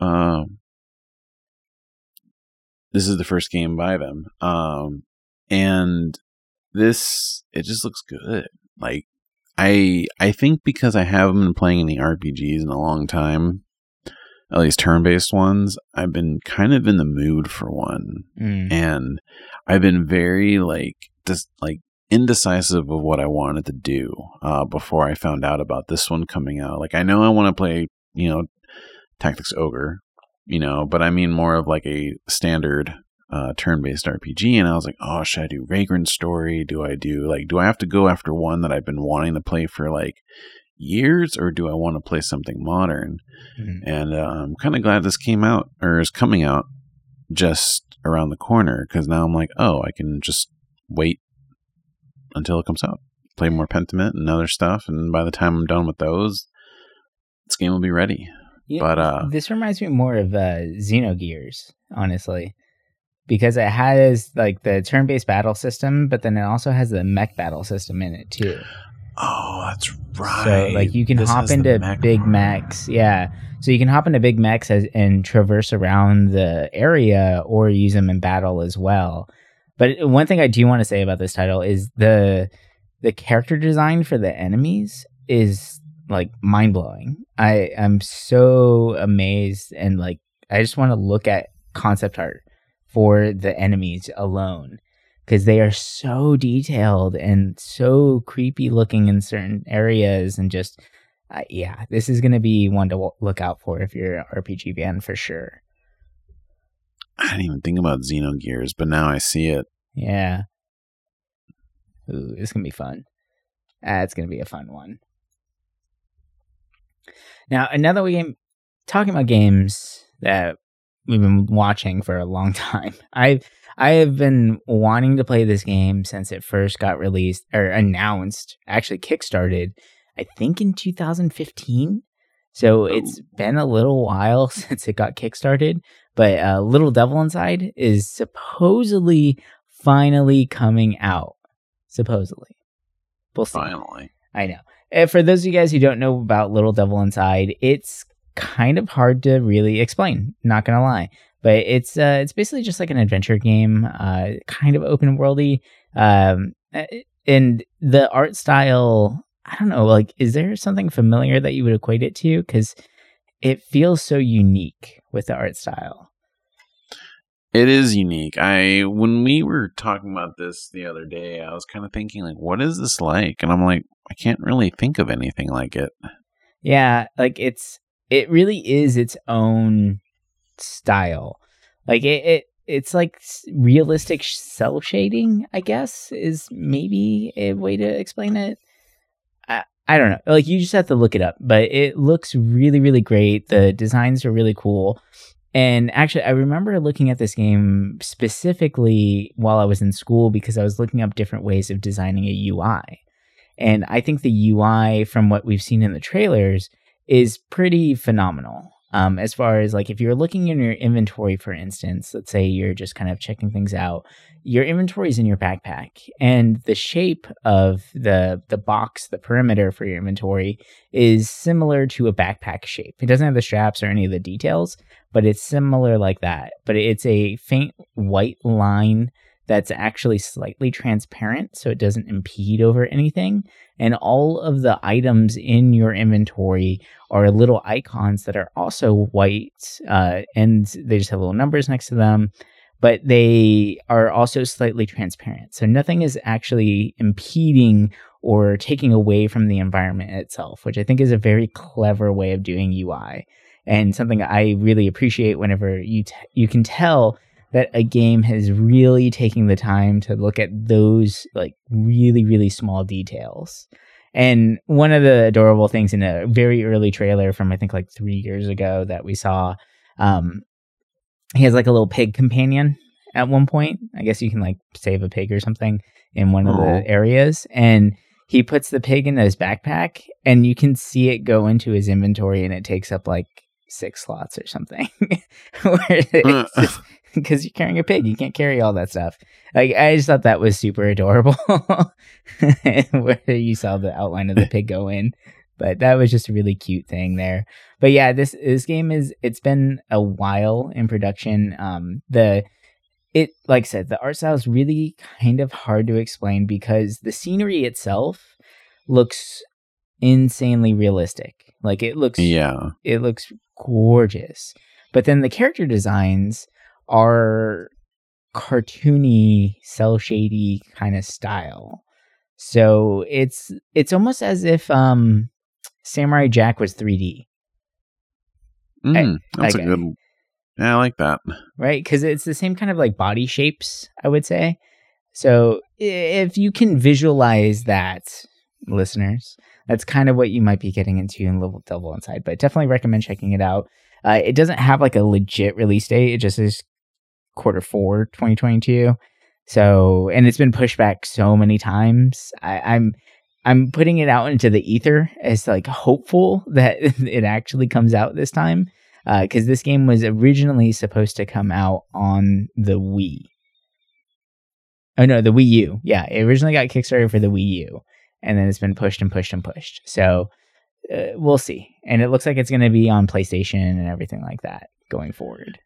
Um, this is the first game by them. Um, and this it just looks good. Like I I think because I haven't been playing any RPGs in a long time, at least turn-based ones, I've been kind of in the mood for one. Mm. And I've been very like just like indecisive of what I wanted to do uh, before I found out about this one coming out. Like I know I want to play, you know, Tactics Ogre, you know, but I mean more of like a standard uh, turn-based RPG, and I was like, oh, should I do Vagrant Story? Do I do like, do I have to go after one that I've been wanting to play for like years, or do I want to play something modern? Mm-hmm. And uh, I'm kind of glad this came out or is coming out just around the corner because now I'm like, oh, I can just wait until it comes out, play more Pentiment and other stuff, and by the time I'm done with those, this game will be ready. Yeah, but uh, this reminds me more of uh, Xenogears, honestly, because it has like the turn-based battle system, but then it also has the mech battle system in it too. Oh, that's right. So like you can this hop into mech big part. mechs, yeah. So you can hop into big mechs as, and traverse around the area, or use them in battle as well. But one thing I do want to say about this title is the the character design for the enemies is like mind blowing. I I am so amazed and like I just want to look at concept art for the enemies alone because they are so detailed and so creepy looking in certain areas and just uh, yeah, this is going to be one to w- look out for if you're an RPG fan for sure. I didn't even think about Xenogears, but now I see it. Yeah. Ooh, it's gonna be fun. Uh, it's gonna be a fun one. Now, another game, talking about games that we've been watching for a long *laughs* time. I I have been wanting to play this game since it first got released or announced, actually kickstarted, I think in 2015. So it's been a little while *laughs* since it got kickstarted, but uh, Little Devil Inside is supposedly finally coming out. Supposedly. We'll see. Finally. I know. Uh, for those of you guys who don't know about Little Devil Inside, it's kind of hard to really explain. Not gonna lie, but it's uh, it's basically just like an adventure game, uh, kind of open worldy, um, and the art style. I don't know, like, is there something familiar that you would equate it to? Because it feels so unique with the art style. It is unique. I when we were talking about this the other day, I was kind of thinking like, what is this like? And I'm like, I can't really think of anything like it. Yeah, like it's it really is its own style. Like it, it it's like realistic cell shading, I guess, is maybe a way to explain it. I, I don't know. Like you just have to look it up, but it looks really, really great. The designs are really cool. And actually, I remember looking at this game specifically while I was in school because I was looking up different ways of designing a UI. And I think the UI, from what we've seen in the trailers, is pretty phenomenal. Um, as far as like if you're looking in your inventory, for instance, let's say you're just kind of checking things out, your inventory is in your backpack, and the shape of the the box, the perimeter for your inventory, is similar to a backpack shape. It doesn't have the straps or any of the details, but it's similar like that. But it's a faint white line that's actually slightly transparent so it doesn't impede over anything. And all of the items in your inventory are little icons that are also white uh, and they just have little numbers next to them, but they are also slightly transparent. So nothing is actually impeding or taking away from the environment itself, which I think is a very clever way of doing UI and something I really appreciate whenever you t- you can tell that a game has really taken the time to look at those like really really small details. And one of the adorable things in a very early trailer from I think like three years ago that we saw, um, he has like a little pig companion at one point. I guess you can like save a pig or something in one of the areas, and he puts the pig in his backpack, and you can see it go into his inventory, and it takes up like six slots or something. *laughs* just, *laughs* because you're carrying a pig. You can't carry all that stuff. Like I just thought that was super adorable. *laughs* Where you saw the outline of the pig go in. But that was just a really cute thing there. But yeah, this this game is it's been a while in production. Um the it like I said, the art style is really kind of hard to explain because the scenery itself looks insanely realistic. Like it looks Yeah. it looks gorgeous. But then the character designs are cartoony, cell shady kind of style. So it's it's almost as if um Samurai Jack was 3D, Mm, that's okay. a good. Yeah, I like that. right? Cuz it's the same kind of like body shapes, I would say. So if you can visualize that, listeners, that's kind of what you might be getting into in Little Devil Inside. But definitely recommend checking it out. Uh, it doesn't have like a legit release date. It just is quarter four 2022. So and it's been pushed back so many times. I, I'm I'm putting it out into the ether as like hopeful that *laughs* it actually comes out this time. Because this game was originally supposed to come out on the Wii. Oh no, the Wii U. Yeah, it originally got kickstarted for the Wii U, and then it's been pushed and pushed and pushed. So uh, we'll see. And it looks like it's going to be on PlayStation and everything like that going forward.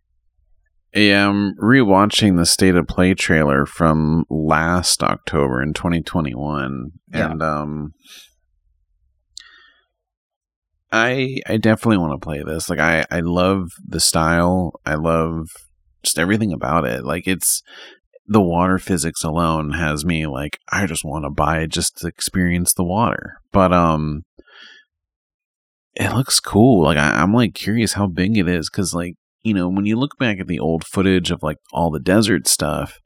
Yeah, I'm rewatching the state of play trailer from last October in 2021, Yeah. and um, I I definitely want to play this. Like, I I love the style. I love just everything about it. Like, it's the water physics alone has me like I just want to buy it just to experience the water. But um, it looks cool. Like, I, I'm like curious how big it is because like you know, when you look back at the old footage of like all the desert stuff,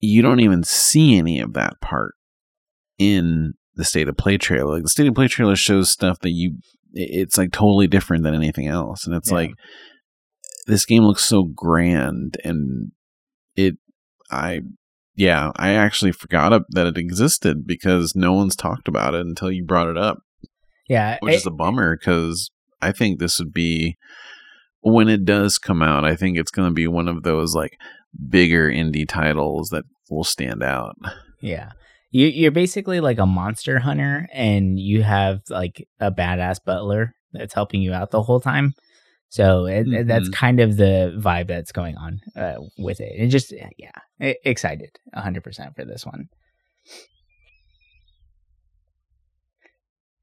you don't even see any of that part in the state of play trailer. Like the state of play trailer shows stuff that you, it's like totally different than anything else. And it's Yeah. like, this game looks so grand and it, I, yeah, I actually forgot that it existed because no one's talked about it until you brought it up Yeah, which it- is a bummer because I think this would be when it does come out. I think it's going to be one of those like bigger indie titles that will stand out. Yeah. You, you're basically like a monster hunter, and you have like a badass butler that's helping you out the whole time. So it, it- that's kind of the vibe that's going on uh, with it. And just, yeah, excited 100% for this one.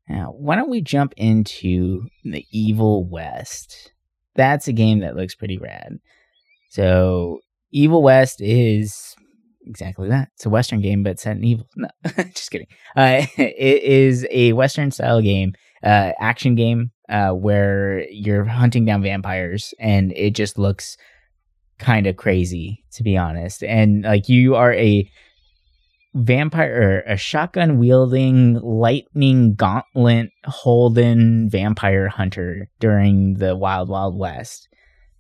Now, why don't we jump into the Evil West? That's a game that looks pretty rad. So, Evil West is exactly that. It's a Western game, but set in evil. No, *laughs* just kidding. Uh, *laughs* it is a Western style game, uh, action game, uh, where you're hunting down vampires, and it just looks kind of crazy, to be honest. And like you are a vampire, a shotgun wielding, lightning gauntlet holding vampire hunter during the Wild Wild West.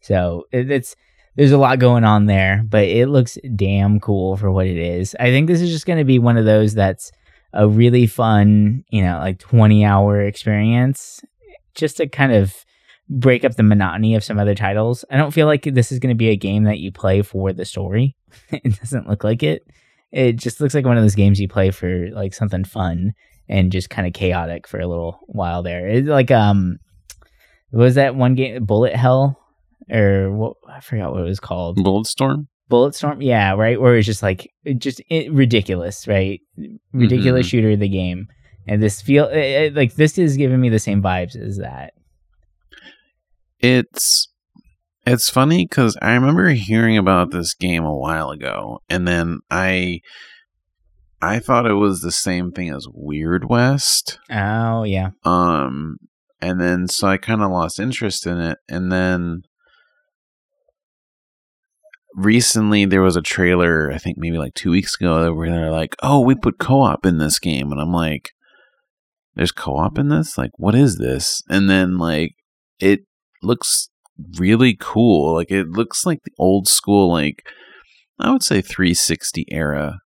So it, it's there's a lot going on there, but it looks damn cool for what it is. I think this is just going to be one of those that's a really fun, you know, like 20 hour experience just to kind of break up the monotony of some other titles. I don't feel like this is going to be a game that you play for the story. *laughs* it doesn't look like it. It just looks like one of those games you play for like something fun and just kind of chaotic for a little while there. It's like um was that one game Bullet Hell or what I forgot what it was called. Bulletstorm? Bulletstorm, yeah, right. Where it's just like just it, ridiculous, right? Ridiculous Mhm. shooter of the game, and this feel it, it- like this is giving me the same vibes as that. It's it's funny because I remember hearing about this game a while ago, and then I I thought it was the same thing as Weird West. Oh yeah, Um, and then so I kind of lost interest in it, and then recently there was a trailer, I think maybe like two weeks ago, where they're like, "Oh, we put co-op in this game," and I'm like, "There's co-op in this? Like, what is this?" And then like it looks really cool. Like it looks like the old school, like I would say 360 era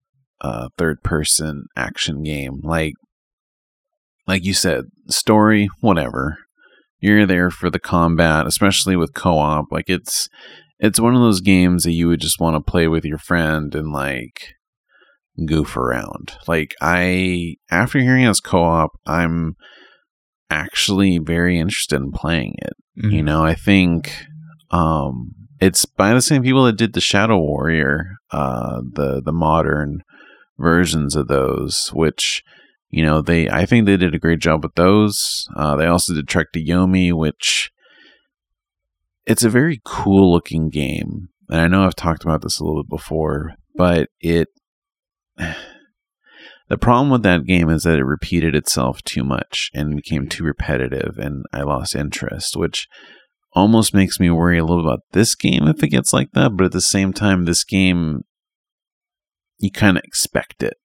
uh third person action game. Like like you said, story, whatever. You're there for the combat, especially with co-op. Like it's it's one of those games that you would just want to play with your friend and like goof around. Like I after hearing it's co-op, I'm actually very interested in playing it. You Mhm. know, I think um It's by the same people that did the Shadow Warrior, uh, the the modern versions of those, which you know they I think they did a great job with those. Uh, they also did Trek to Yomi, which it's a very cool looking game, and I know I've talked about this a little bit before, but it. The problem with that game is that it repeated itself too much and became mm-hmm. too repetitive, and I lost interest, which almost makes me worry a little about this game if it gets like that. But at the same time, this game, you kind of expect it.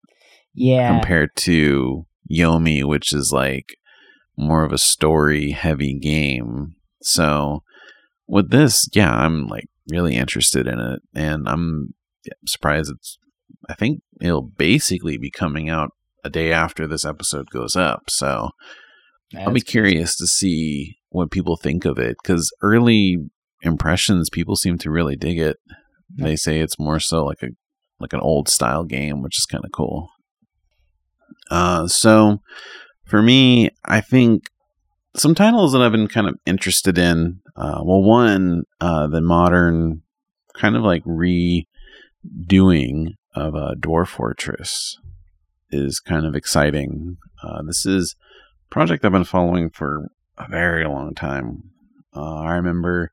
Yeah. Compared to Yomi, which is like more of a story heavy game. So with this, yeah, I'm like really interested in it. And I'm surprised it's I think it'll basically be coming out a day after this episode goes up. So That's I'll be curious to see what people think of it because early impressions, people seem to really dig it. They say it's more so like a like an old style game, which is kind of cool. Uh, so for me, I think some titles that I've been kind of interested in. Uh, well, one, uh, the modern kind of like redoing of uh, Dwarf Fortress is kind of exciting. Uh, this is a project I've been following for a very long time. Uh, I remember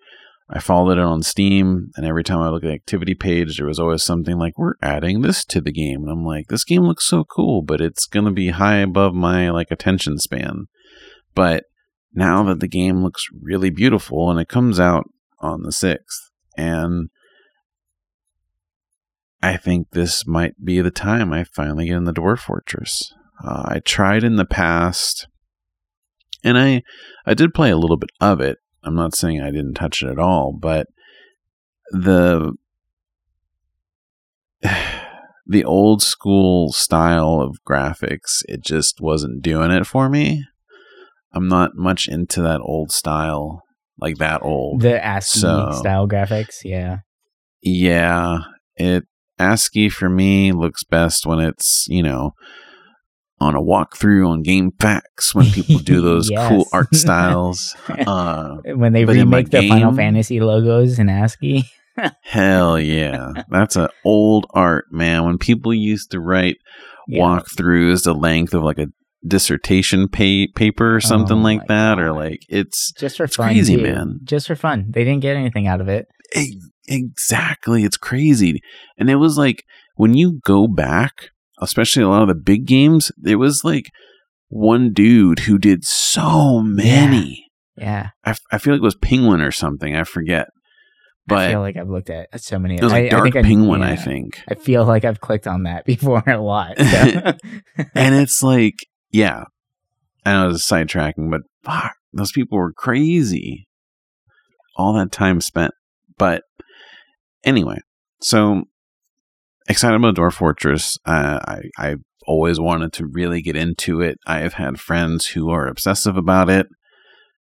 I followed it on Steam, and every time I look at the activity page, there was always something like, "We're adding this to the game," and I'm like, "This game looks so cool, but it's gonna be high above my like attention span." But now that the game looks really beautiful, and it comes out on the sixth, and I think this might be the time I finally get in the Dwarf Fortress. Uh, I tried in the past, and I I did play a little bit of it. I'm not saying I didn't touch it at all, but the *sighs* the old school style of graphics, it just wasn't doing it for me. I'm not much into that old style, like that old. The ASCII so, style graphics, yeah. Yeah, it ASCII for me looks best when it's, you know, on a walkthrough on GameFAQs when *laughs* people do those yes. cool art styles. *laughs* Uh, when they remake the game, Final Fantasy logos in ASCII. *laughs* hell yeah. That's an old art, man. When people used to write yeah. walkthroughs the length of like a dissertation pay- paper or something oh like that, God. or like it's just for fun, crazy, man. Just for fun. They didn't get anything out of it. Exactly. It's crazy. And it was like when you go back, especially a lot of the big games, it was like one dude who did so many. Yeah. yeah. I, I feel like it was Penguin or something. I forget. But I feel like I've looked at so many. It was like I, Dark I Penguin, I, yeah, I think. I feel like I've clicked on that *laughs* before a lot. So. *laughs* and it's like, yeah. I know it was sidetracking, but fuck, those people were crazy. All that time spent. But Anyway, so excited about Dwarf Fortress. Uh, I I always wanted to really get into it. I have had friends who are obsessive about it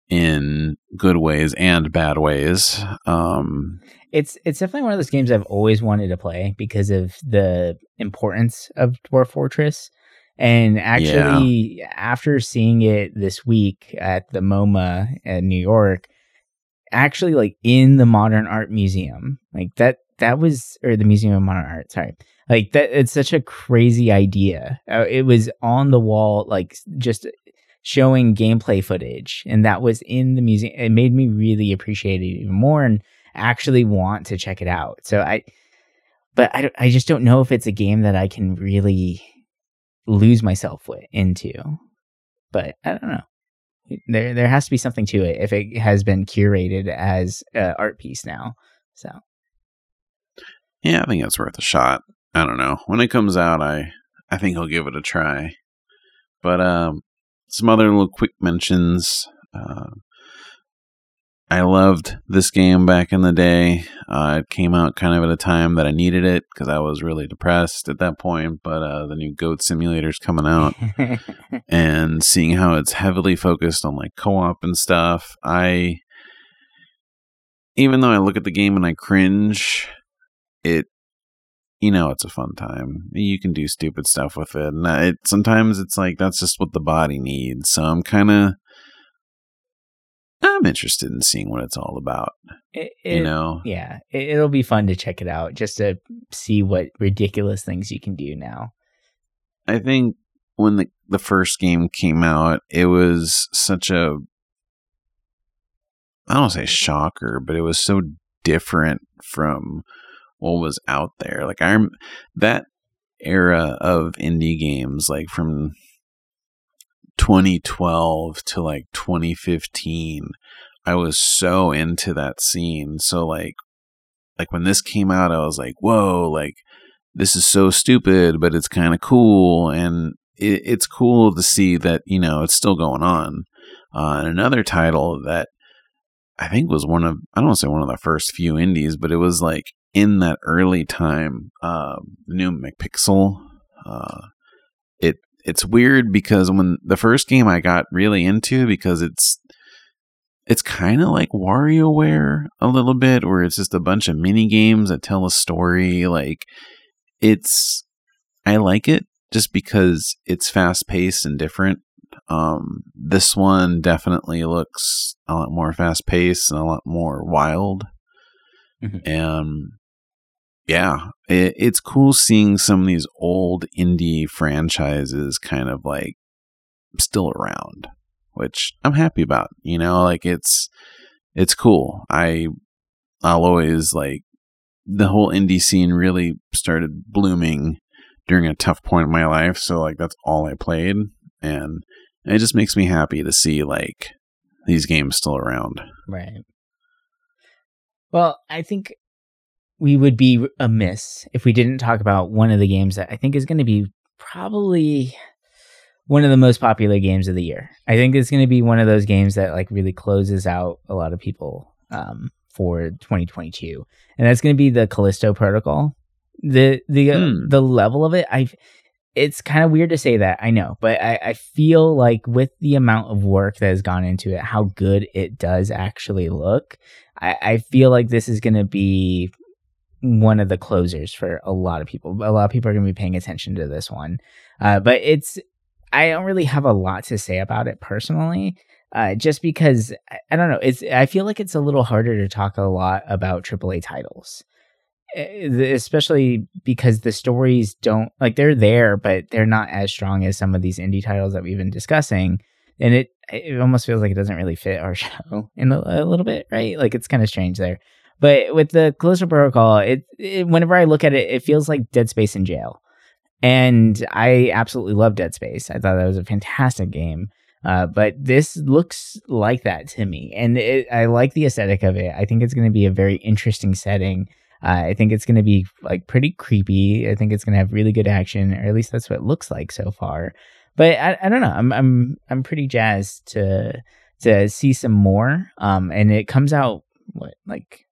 in good ways and bad ways. Um, it's it's definitely one of those games I've always wanted to play because of the importance of Dwarf Fortress. And actually, yeah. after seeing it this week at the MoMA in New York, actually like in the modern art museum like that that was or the museum of modern art sorry. Like that it's such a crazy idea. Uh, it was on the wall like just showing gameplay footage and that was in the museum it made me really appreciate it even more and actually want to check it out. So i but i, I just don't know if it's a game that i can really lose myself with, into but i don't know there there has to be something to it if it has been curated as an art piece now. So yeah, I think it's worth a shot. I don't know when it comes out. I I think I'll give it a try. But um, some other little quick mentions. Uh, I loved this game back in the day. Uh, it came out kind of at a time that I needed it because I was really depressed at that point. But uh, the new Goat Simulator's coming out, *laughs* and seeing how it's heavily focused on like co-op and stuff, I, even though I look at the game and I cringe, it, you know, it's a fun time. You can do stupid stuff with it, and it sometimes it's like that's just what the body needs. So I'm kind of I'm interested in seeing what it's all about. It, it, you know, yeah, it, will be fun to check it out just to see what ridiculous things you can do now. I think when the the first game came out, it was such a I don't say shocker, but it was so different from what was out there. Like I'm that era of indie games, like from 2012 to like 2015, I was so into that scene. So like, like when this came out, I was like, whoa, like this is so stupid, but it's kind of cool. And it, it's cool to see that, you know, it's still going on. Uh, and another title that I think was one of, I don't want to say one of the first few indies, but it was like in that early time, uh, new McPixel, uh, it's weird because when the first game I got really into because it's it's kind of like WarioWare a little bit, where it's just a bunch of mini games that tell a story. Like it's, I like it just because it's fast paced and different. Um, this one definitely looks a lot more fast paced and a lot more wild. Mm-hmm. And yeah, it, it's cool seeing some of these old indie franchises kind of like still around, which I'm happy about. You know, like it's it's cool. I I'll always like the whole indie scene really started blooming during a tough point in my life, so like that's all I played and it just makes me happy to see like these games still around. Right. Well, I think we would be amiss if we didn't talk about one of the games that I think is going to be probably one of the most popular games of the year. I think it's going to be one of those games that like really closes out a lot of people um, for 2022, and that's going to be the Callisto Protocol. The the uh, hmm. the level of it, I've it's kind of weird to say that I know, but I, I feel like with the amount of work that has gone into it, how good it does actually look. I, I feel like this is going to be one of the closers for a lot of people. A lot of people are going to be paying attention to this one. Uh, but it's, I don't really have a lot to say about it personally. Uh, just because I, don't know, it's I feel like it's a little harder to talk a lot about AAA titles, especially because the stories don't like they're there, but they're not as strong as some of these indie titles that we've been discussing. And it it almost feels like it doesn't really fit our *laughs* show in a, a little bit, right? Like it's kind of strange there. But with the Callisto Protocol, it, it, whenever I look at it, it feels like Dead Space in jail. And I absolutely love Dead Space. I thought that was a fantastic game. Uh, but this looks like that to me, and it, I like the aesthetic of it. I think it's going to be a very interesting setting. Uh, I think it's going to be like pretty creepy. I think it's going to have really good action, or at least that's what it looks like so far. But I, I don't know. I'm I'm I'm pretty jazzed to to see some more. Um, and it comes out what like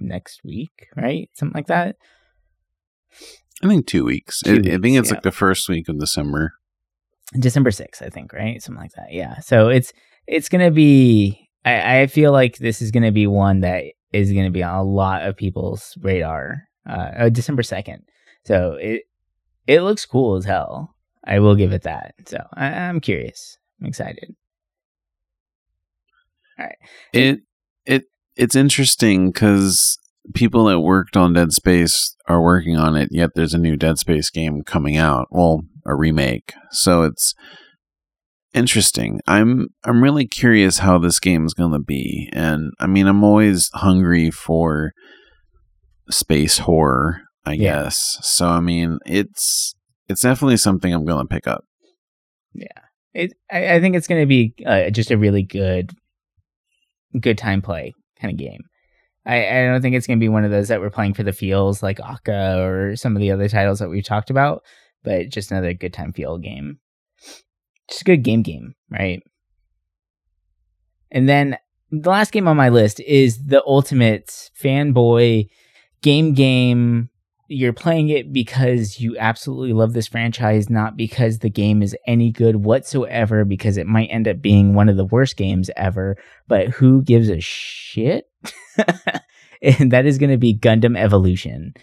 next week, right? Something like that. I think two weeks. Two I, weeks I, think it's yeah. like the first week of December. December sixth, I think, right? Something like that. Yeah. So it's it's gonna be. I, I feel like this is gonna be one that is gonna be on a lot of people's radar. Uh, oh, December second. So it it looks cool as hell. I will give it that. So I, I'm curious. I'm excited. All right. It it it's interesting because people that worked on Dead Space are working on it, yet there's a new Dead Space game coming out. Well, a remake. So it's interesting. I'm I'm really curious how this game is going to be, and I mean, I'm always hungry for space horror. I yeah. guess. So I mean, it's it's definitely something I'm going to pick up. Yeah, it. I, I think it's going to be uh, just a really good, good time play kind of game. I, I don't think it's going to be one of those that we're playing for the feels like Aka or some of the other titles that we've talked about, but just another good time feel game. Just a good game game, right? And then the last game on my list is the ultimate fanboy game game you're playing it because you absolutely love this franchise, not because the game is any good whatsoever, because it might end up being one of the worst games ever. But who gives a shit? *laughs* and that is going to be Gundam Evolution.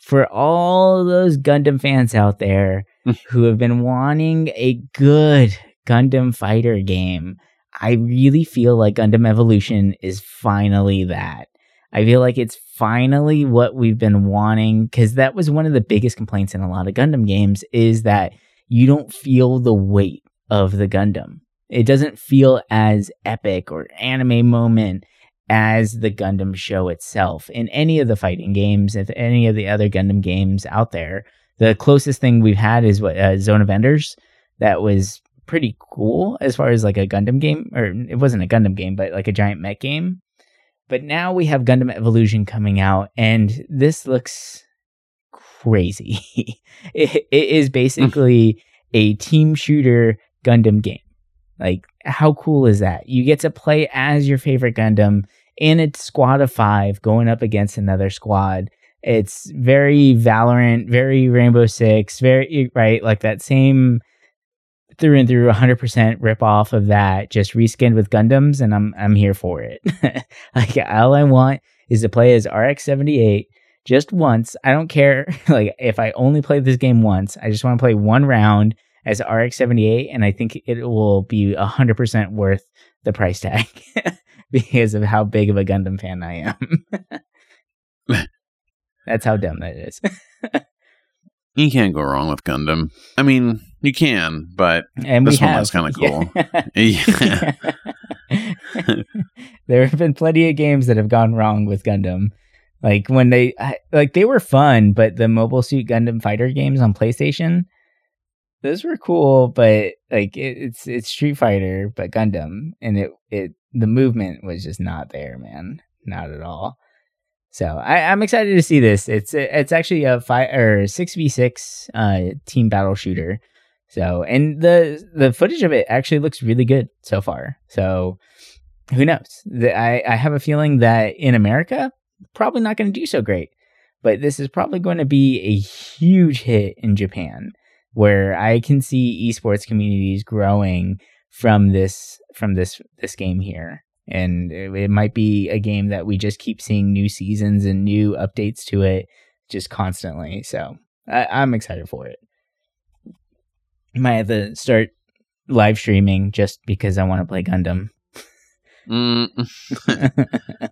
For all those Gundam fans out there *laughs* who have been wanting a good Gundam fighter game, I really feel like Gundam Evolution is finally that. I feel like it's finally what we've been wanting because that was one of the biggest complaints in a lot of Gundam games is that you don't feel the weight of the Gundam. It doesn't feel as epic or anime moment as the Gundam show itself. In any of the fighting games, if any of the other Gundam games out there, the closest thing we've had is what uh, Zone of Enders. That was pretty cool as far as like a Gundam game, or it wasn't a Gundam game, but like a giant mech game. But now we have Gundam Evolution coming out, and this looks crazy. *laughs* it, it is hmm. basically a team shooter Gundam game. Like, how cool is that? You get to play as your favorite Gundam in a squad of five going up against another squad. It's very Valorant, very Rainbow Six, very, right? Like that same through and through 100% rip off of that, just reskinned with Gundams, and I'm, I'm here for it. *laughs* like, all I want is to play as RX 78 just once. I don't care. *laughs* like, if I only play this game once, I just want to play one round as RX 78, and I think it will be 100% worth the price tag. *laughs* because of how big of a Gundam fan I am. That's how dumb that is. You can't go wrong with Gundam. I mean, you can, but and this one was kind of cool. Yeah. *laughs* *laughs* *laughs* there have been plenty of games that have gone wrong with Gundam. Like when they like they were fun, but the Mobile Suit Gundam Fighter games on PlayStation, those were cool, but like it, it's it's Street Fighter but Gundam, and it it the movement was just not there, man, not at all. So I, am excited to see this. It's it's actually a five or six v six uh, team battle shooter. So and the the footage of it actually looks really good so far. So who knows? The, I I have a feeling that in America probably not going to do so great, but this is probably going to be a huge hit in Japan, where I can see esports communities growing from this from this this game here and it, might be a game that we just keep seeing new seasons and new updates to it just constantly. So I, i'm excited for it. Might have to start live streaming just because i want to play gundam. Mm. *laughs*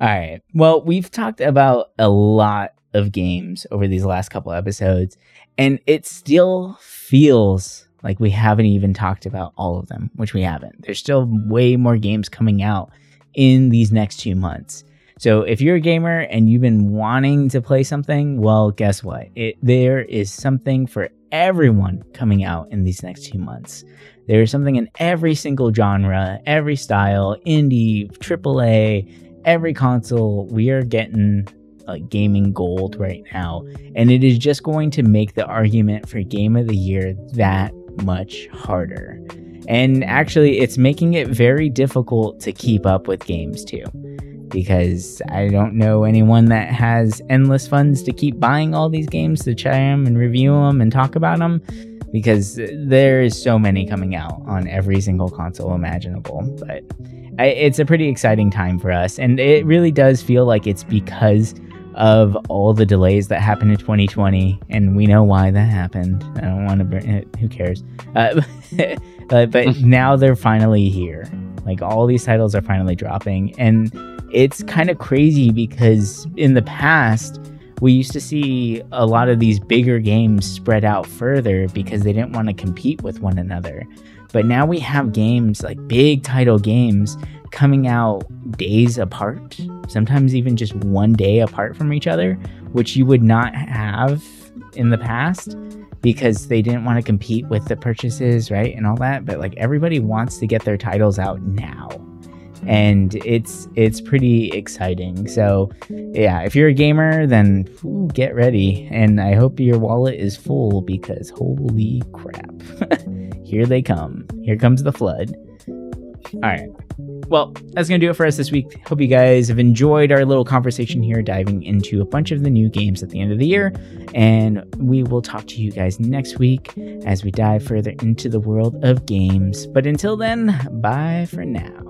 all right. Well we've talked about a lot of games over these last couple episodes and it still feels like we haven't even talked about all of them, which we haven't. There's still way more games coming out in these next two months. So if you're a gamer and you've been wanting to play something, well, guess what? It, there is something for everyone coming out in these next two months. There is something in every single genre, every style, indie, AAA, every console. We are getting like gaming gold right now, and it is just going to make the argument for game of the year that much harder. And actually, it's making it very difficult to keep up with games too. Because I don't know anyone that has endless funds to keep buying all these games to try them and review them and talk about them. Because there is so many coming out on every single console imaginable. But it's a pretty exciting time for us. And it really does feel like it's because of all the delays that happened in 2020, and we know why that happened. I don't want to bring it, who cares? Uh, *laughs* uh, but *laughs* now they're finally here. Like all these titles are finally dropping, and it's kind of crazy because in the past, we used to see a lot of these bigger games spread out further because they didn't want to compete with one another. But now we have games like big title games coming out days apart, sometimes even just one day apart from each other, which you would not have in the past because they didn't want to compete with the purchases, right? And all that. But like everybody wants to get their titles out now. And it's it's pretty exciting. So yeah, if you're a gamer, then ooh, get ready. And I hope your wallet is full because holy crap. *laughs* Here they come. Here comes the flood. All right. Well, that's going to do it for us this week. Hope you guys have enjoyed our little conversation here, diving into a bunch of the new games at the end of the year. And we will talk to you guys next week as we dive further into the world of games. But until then, bye for now.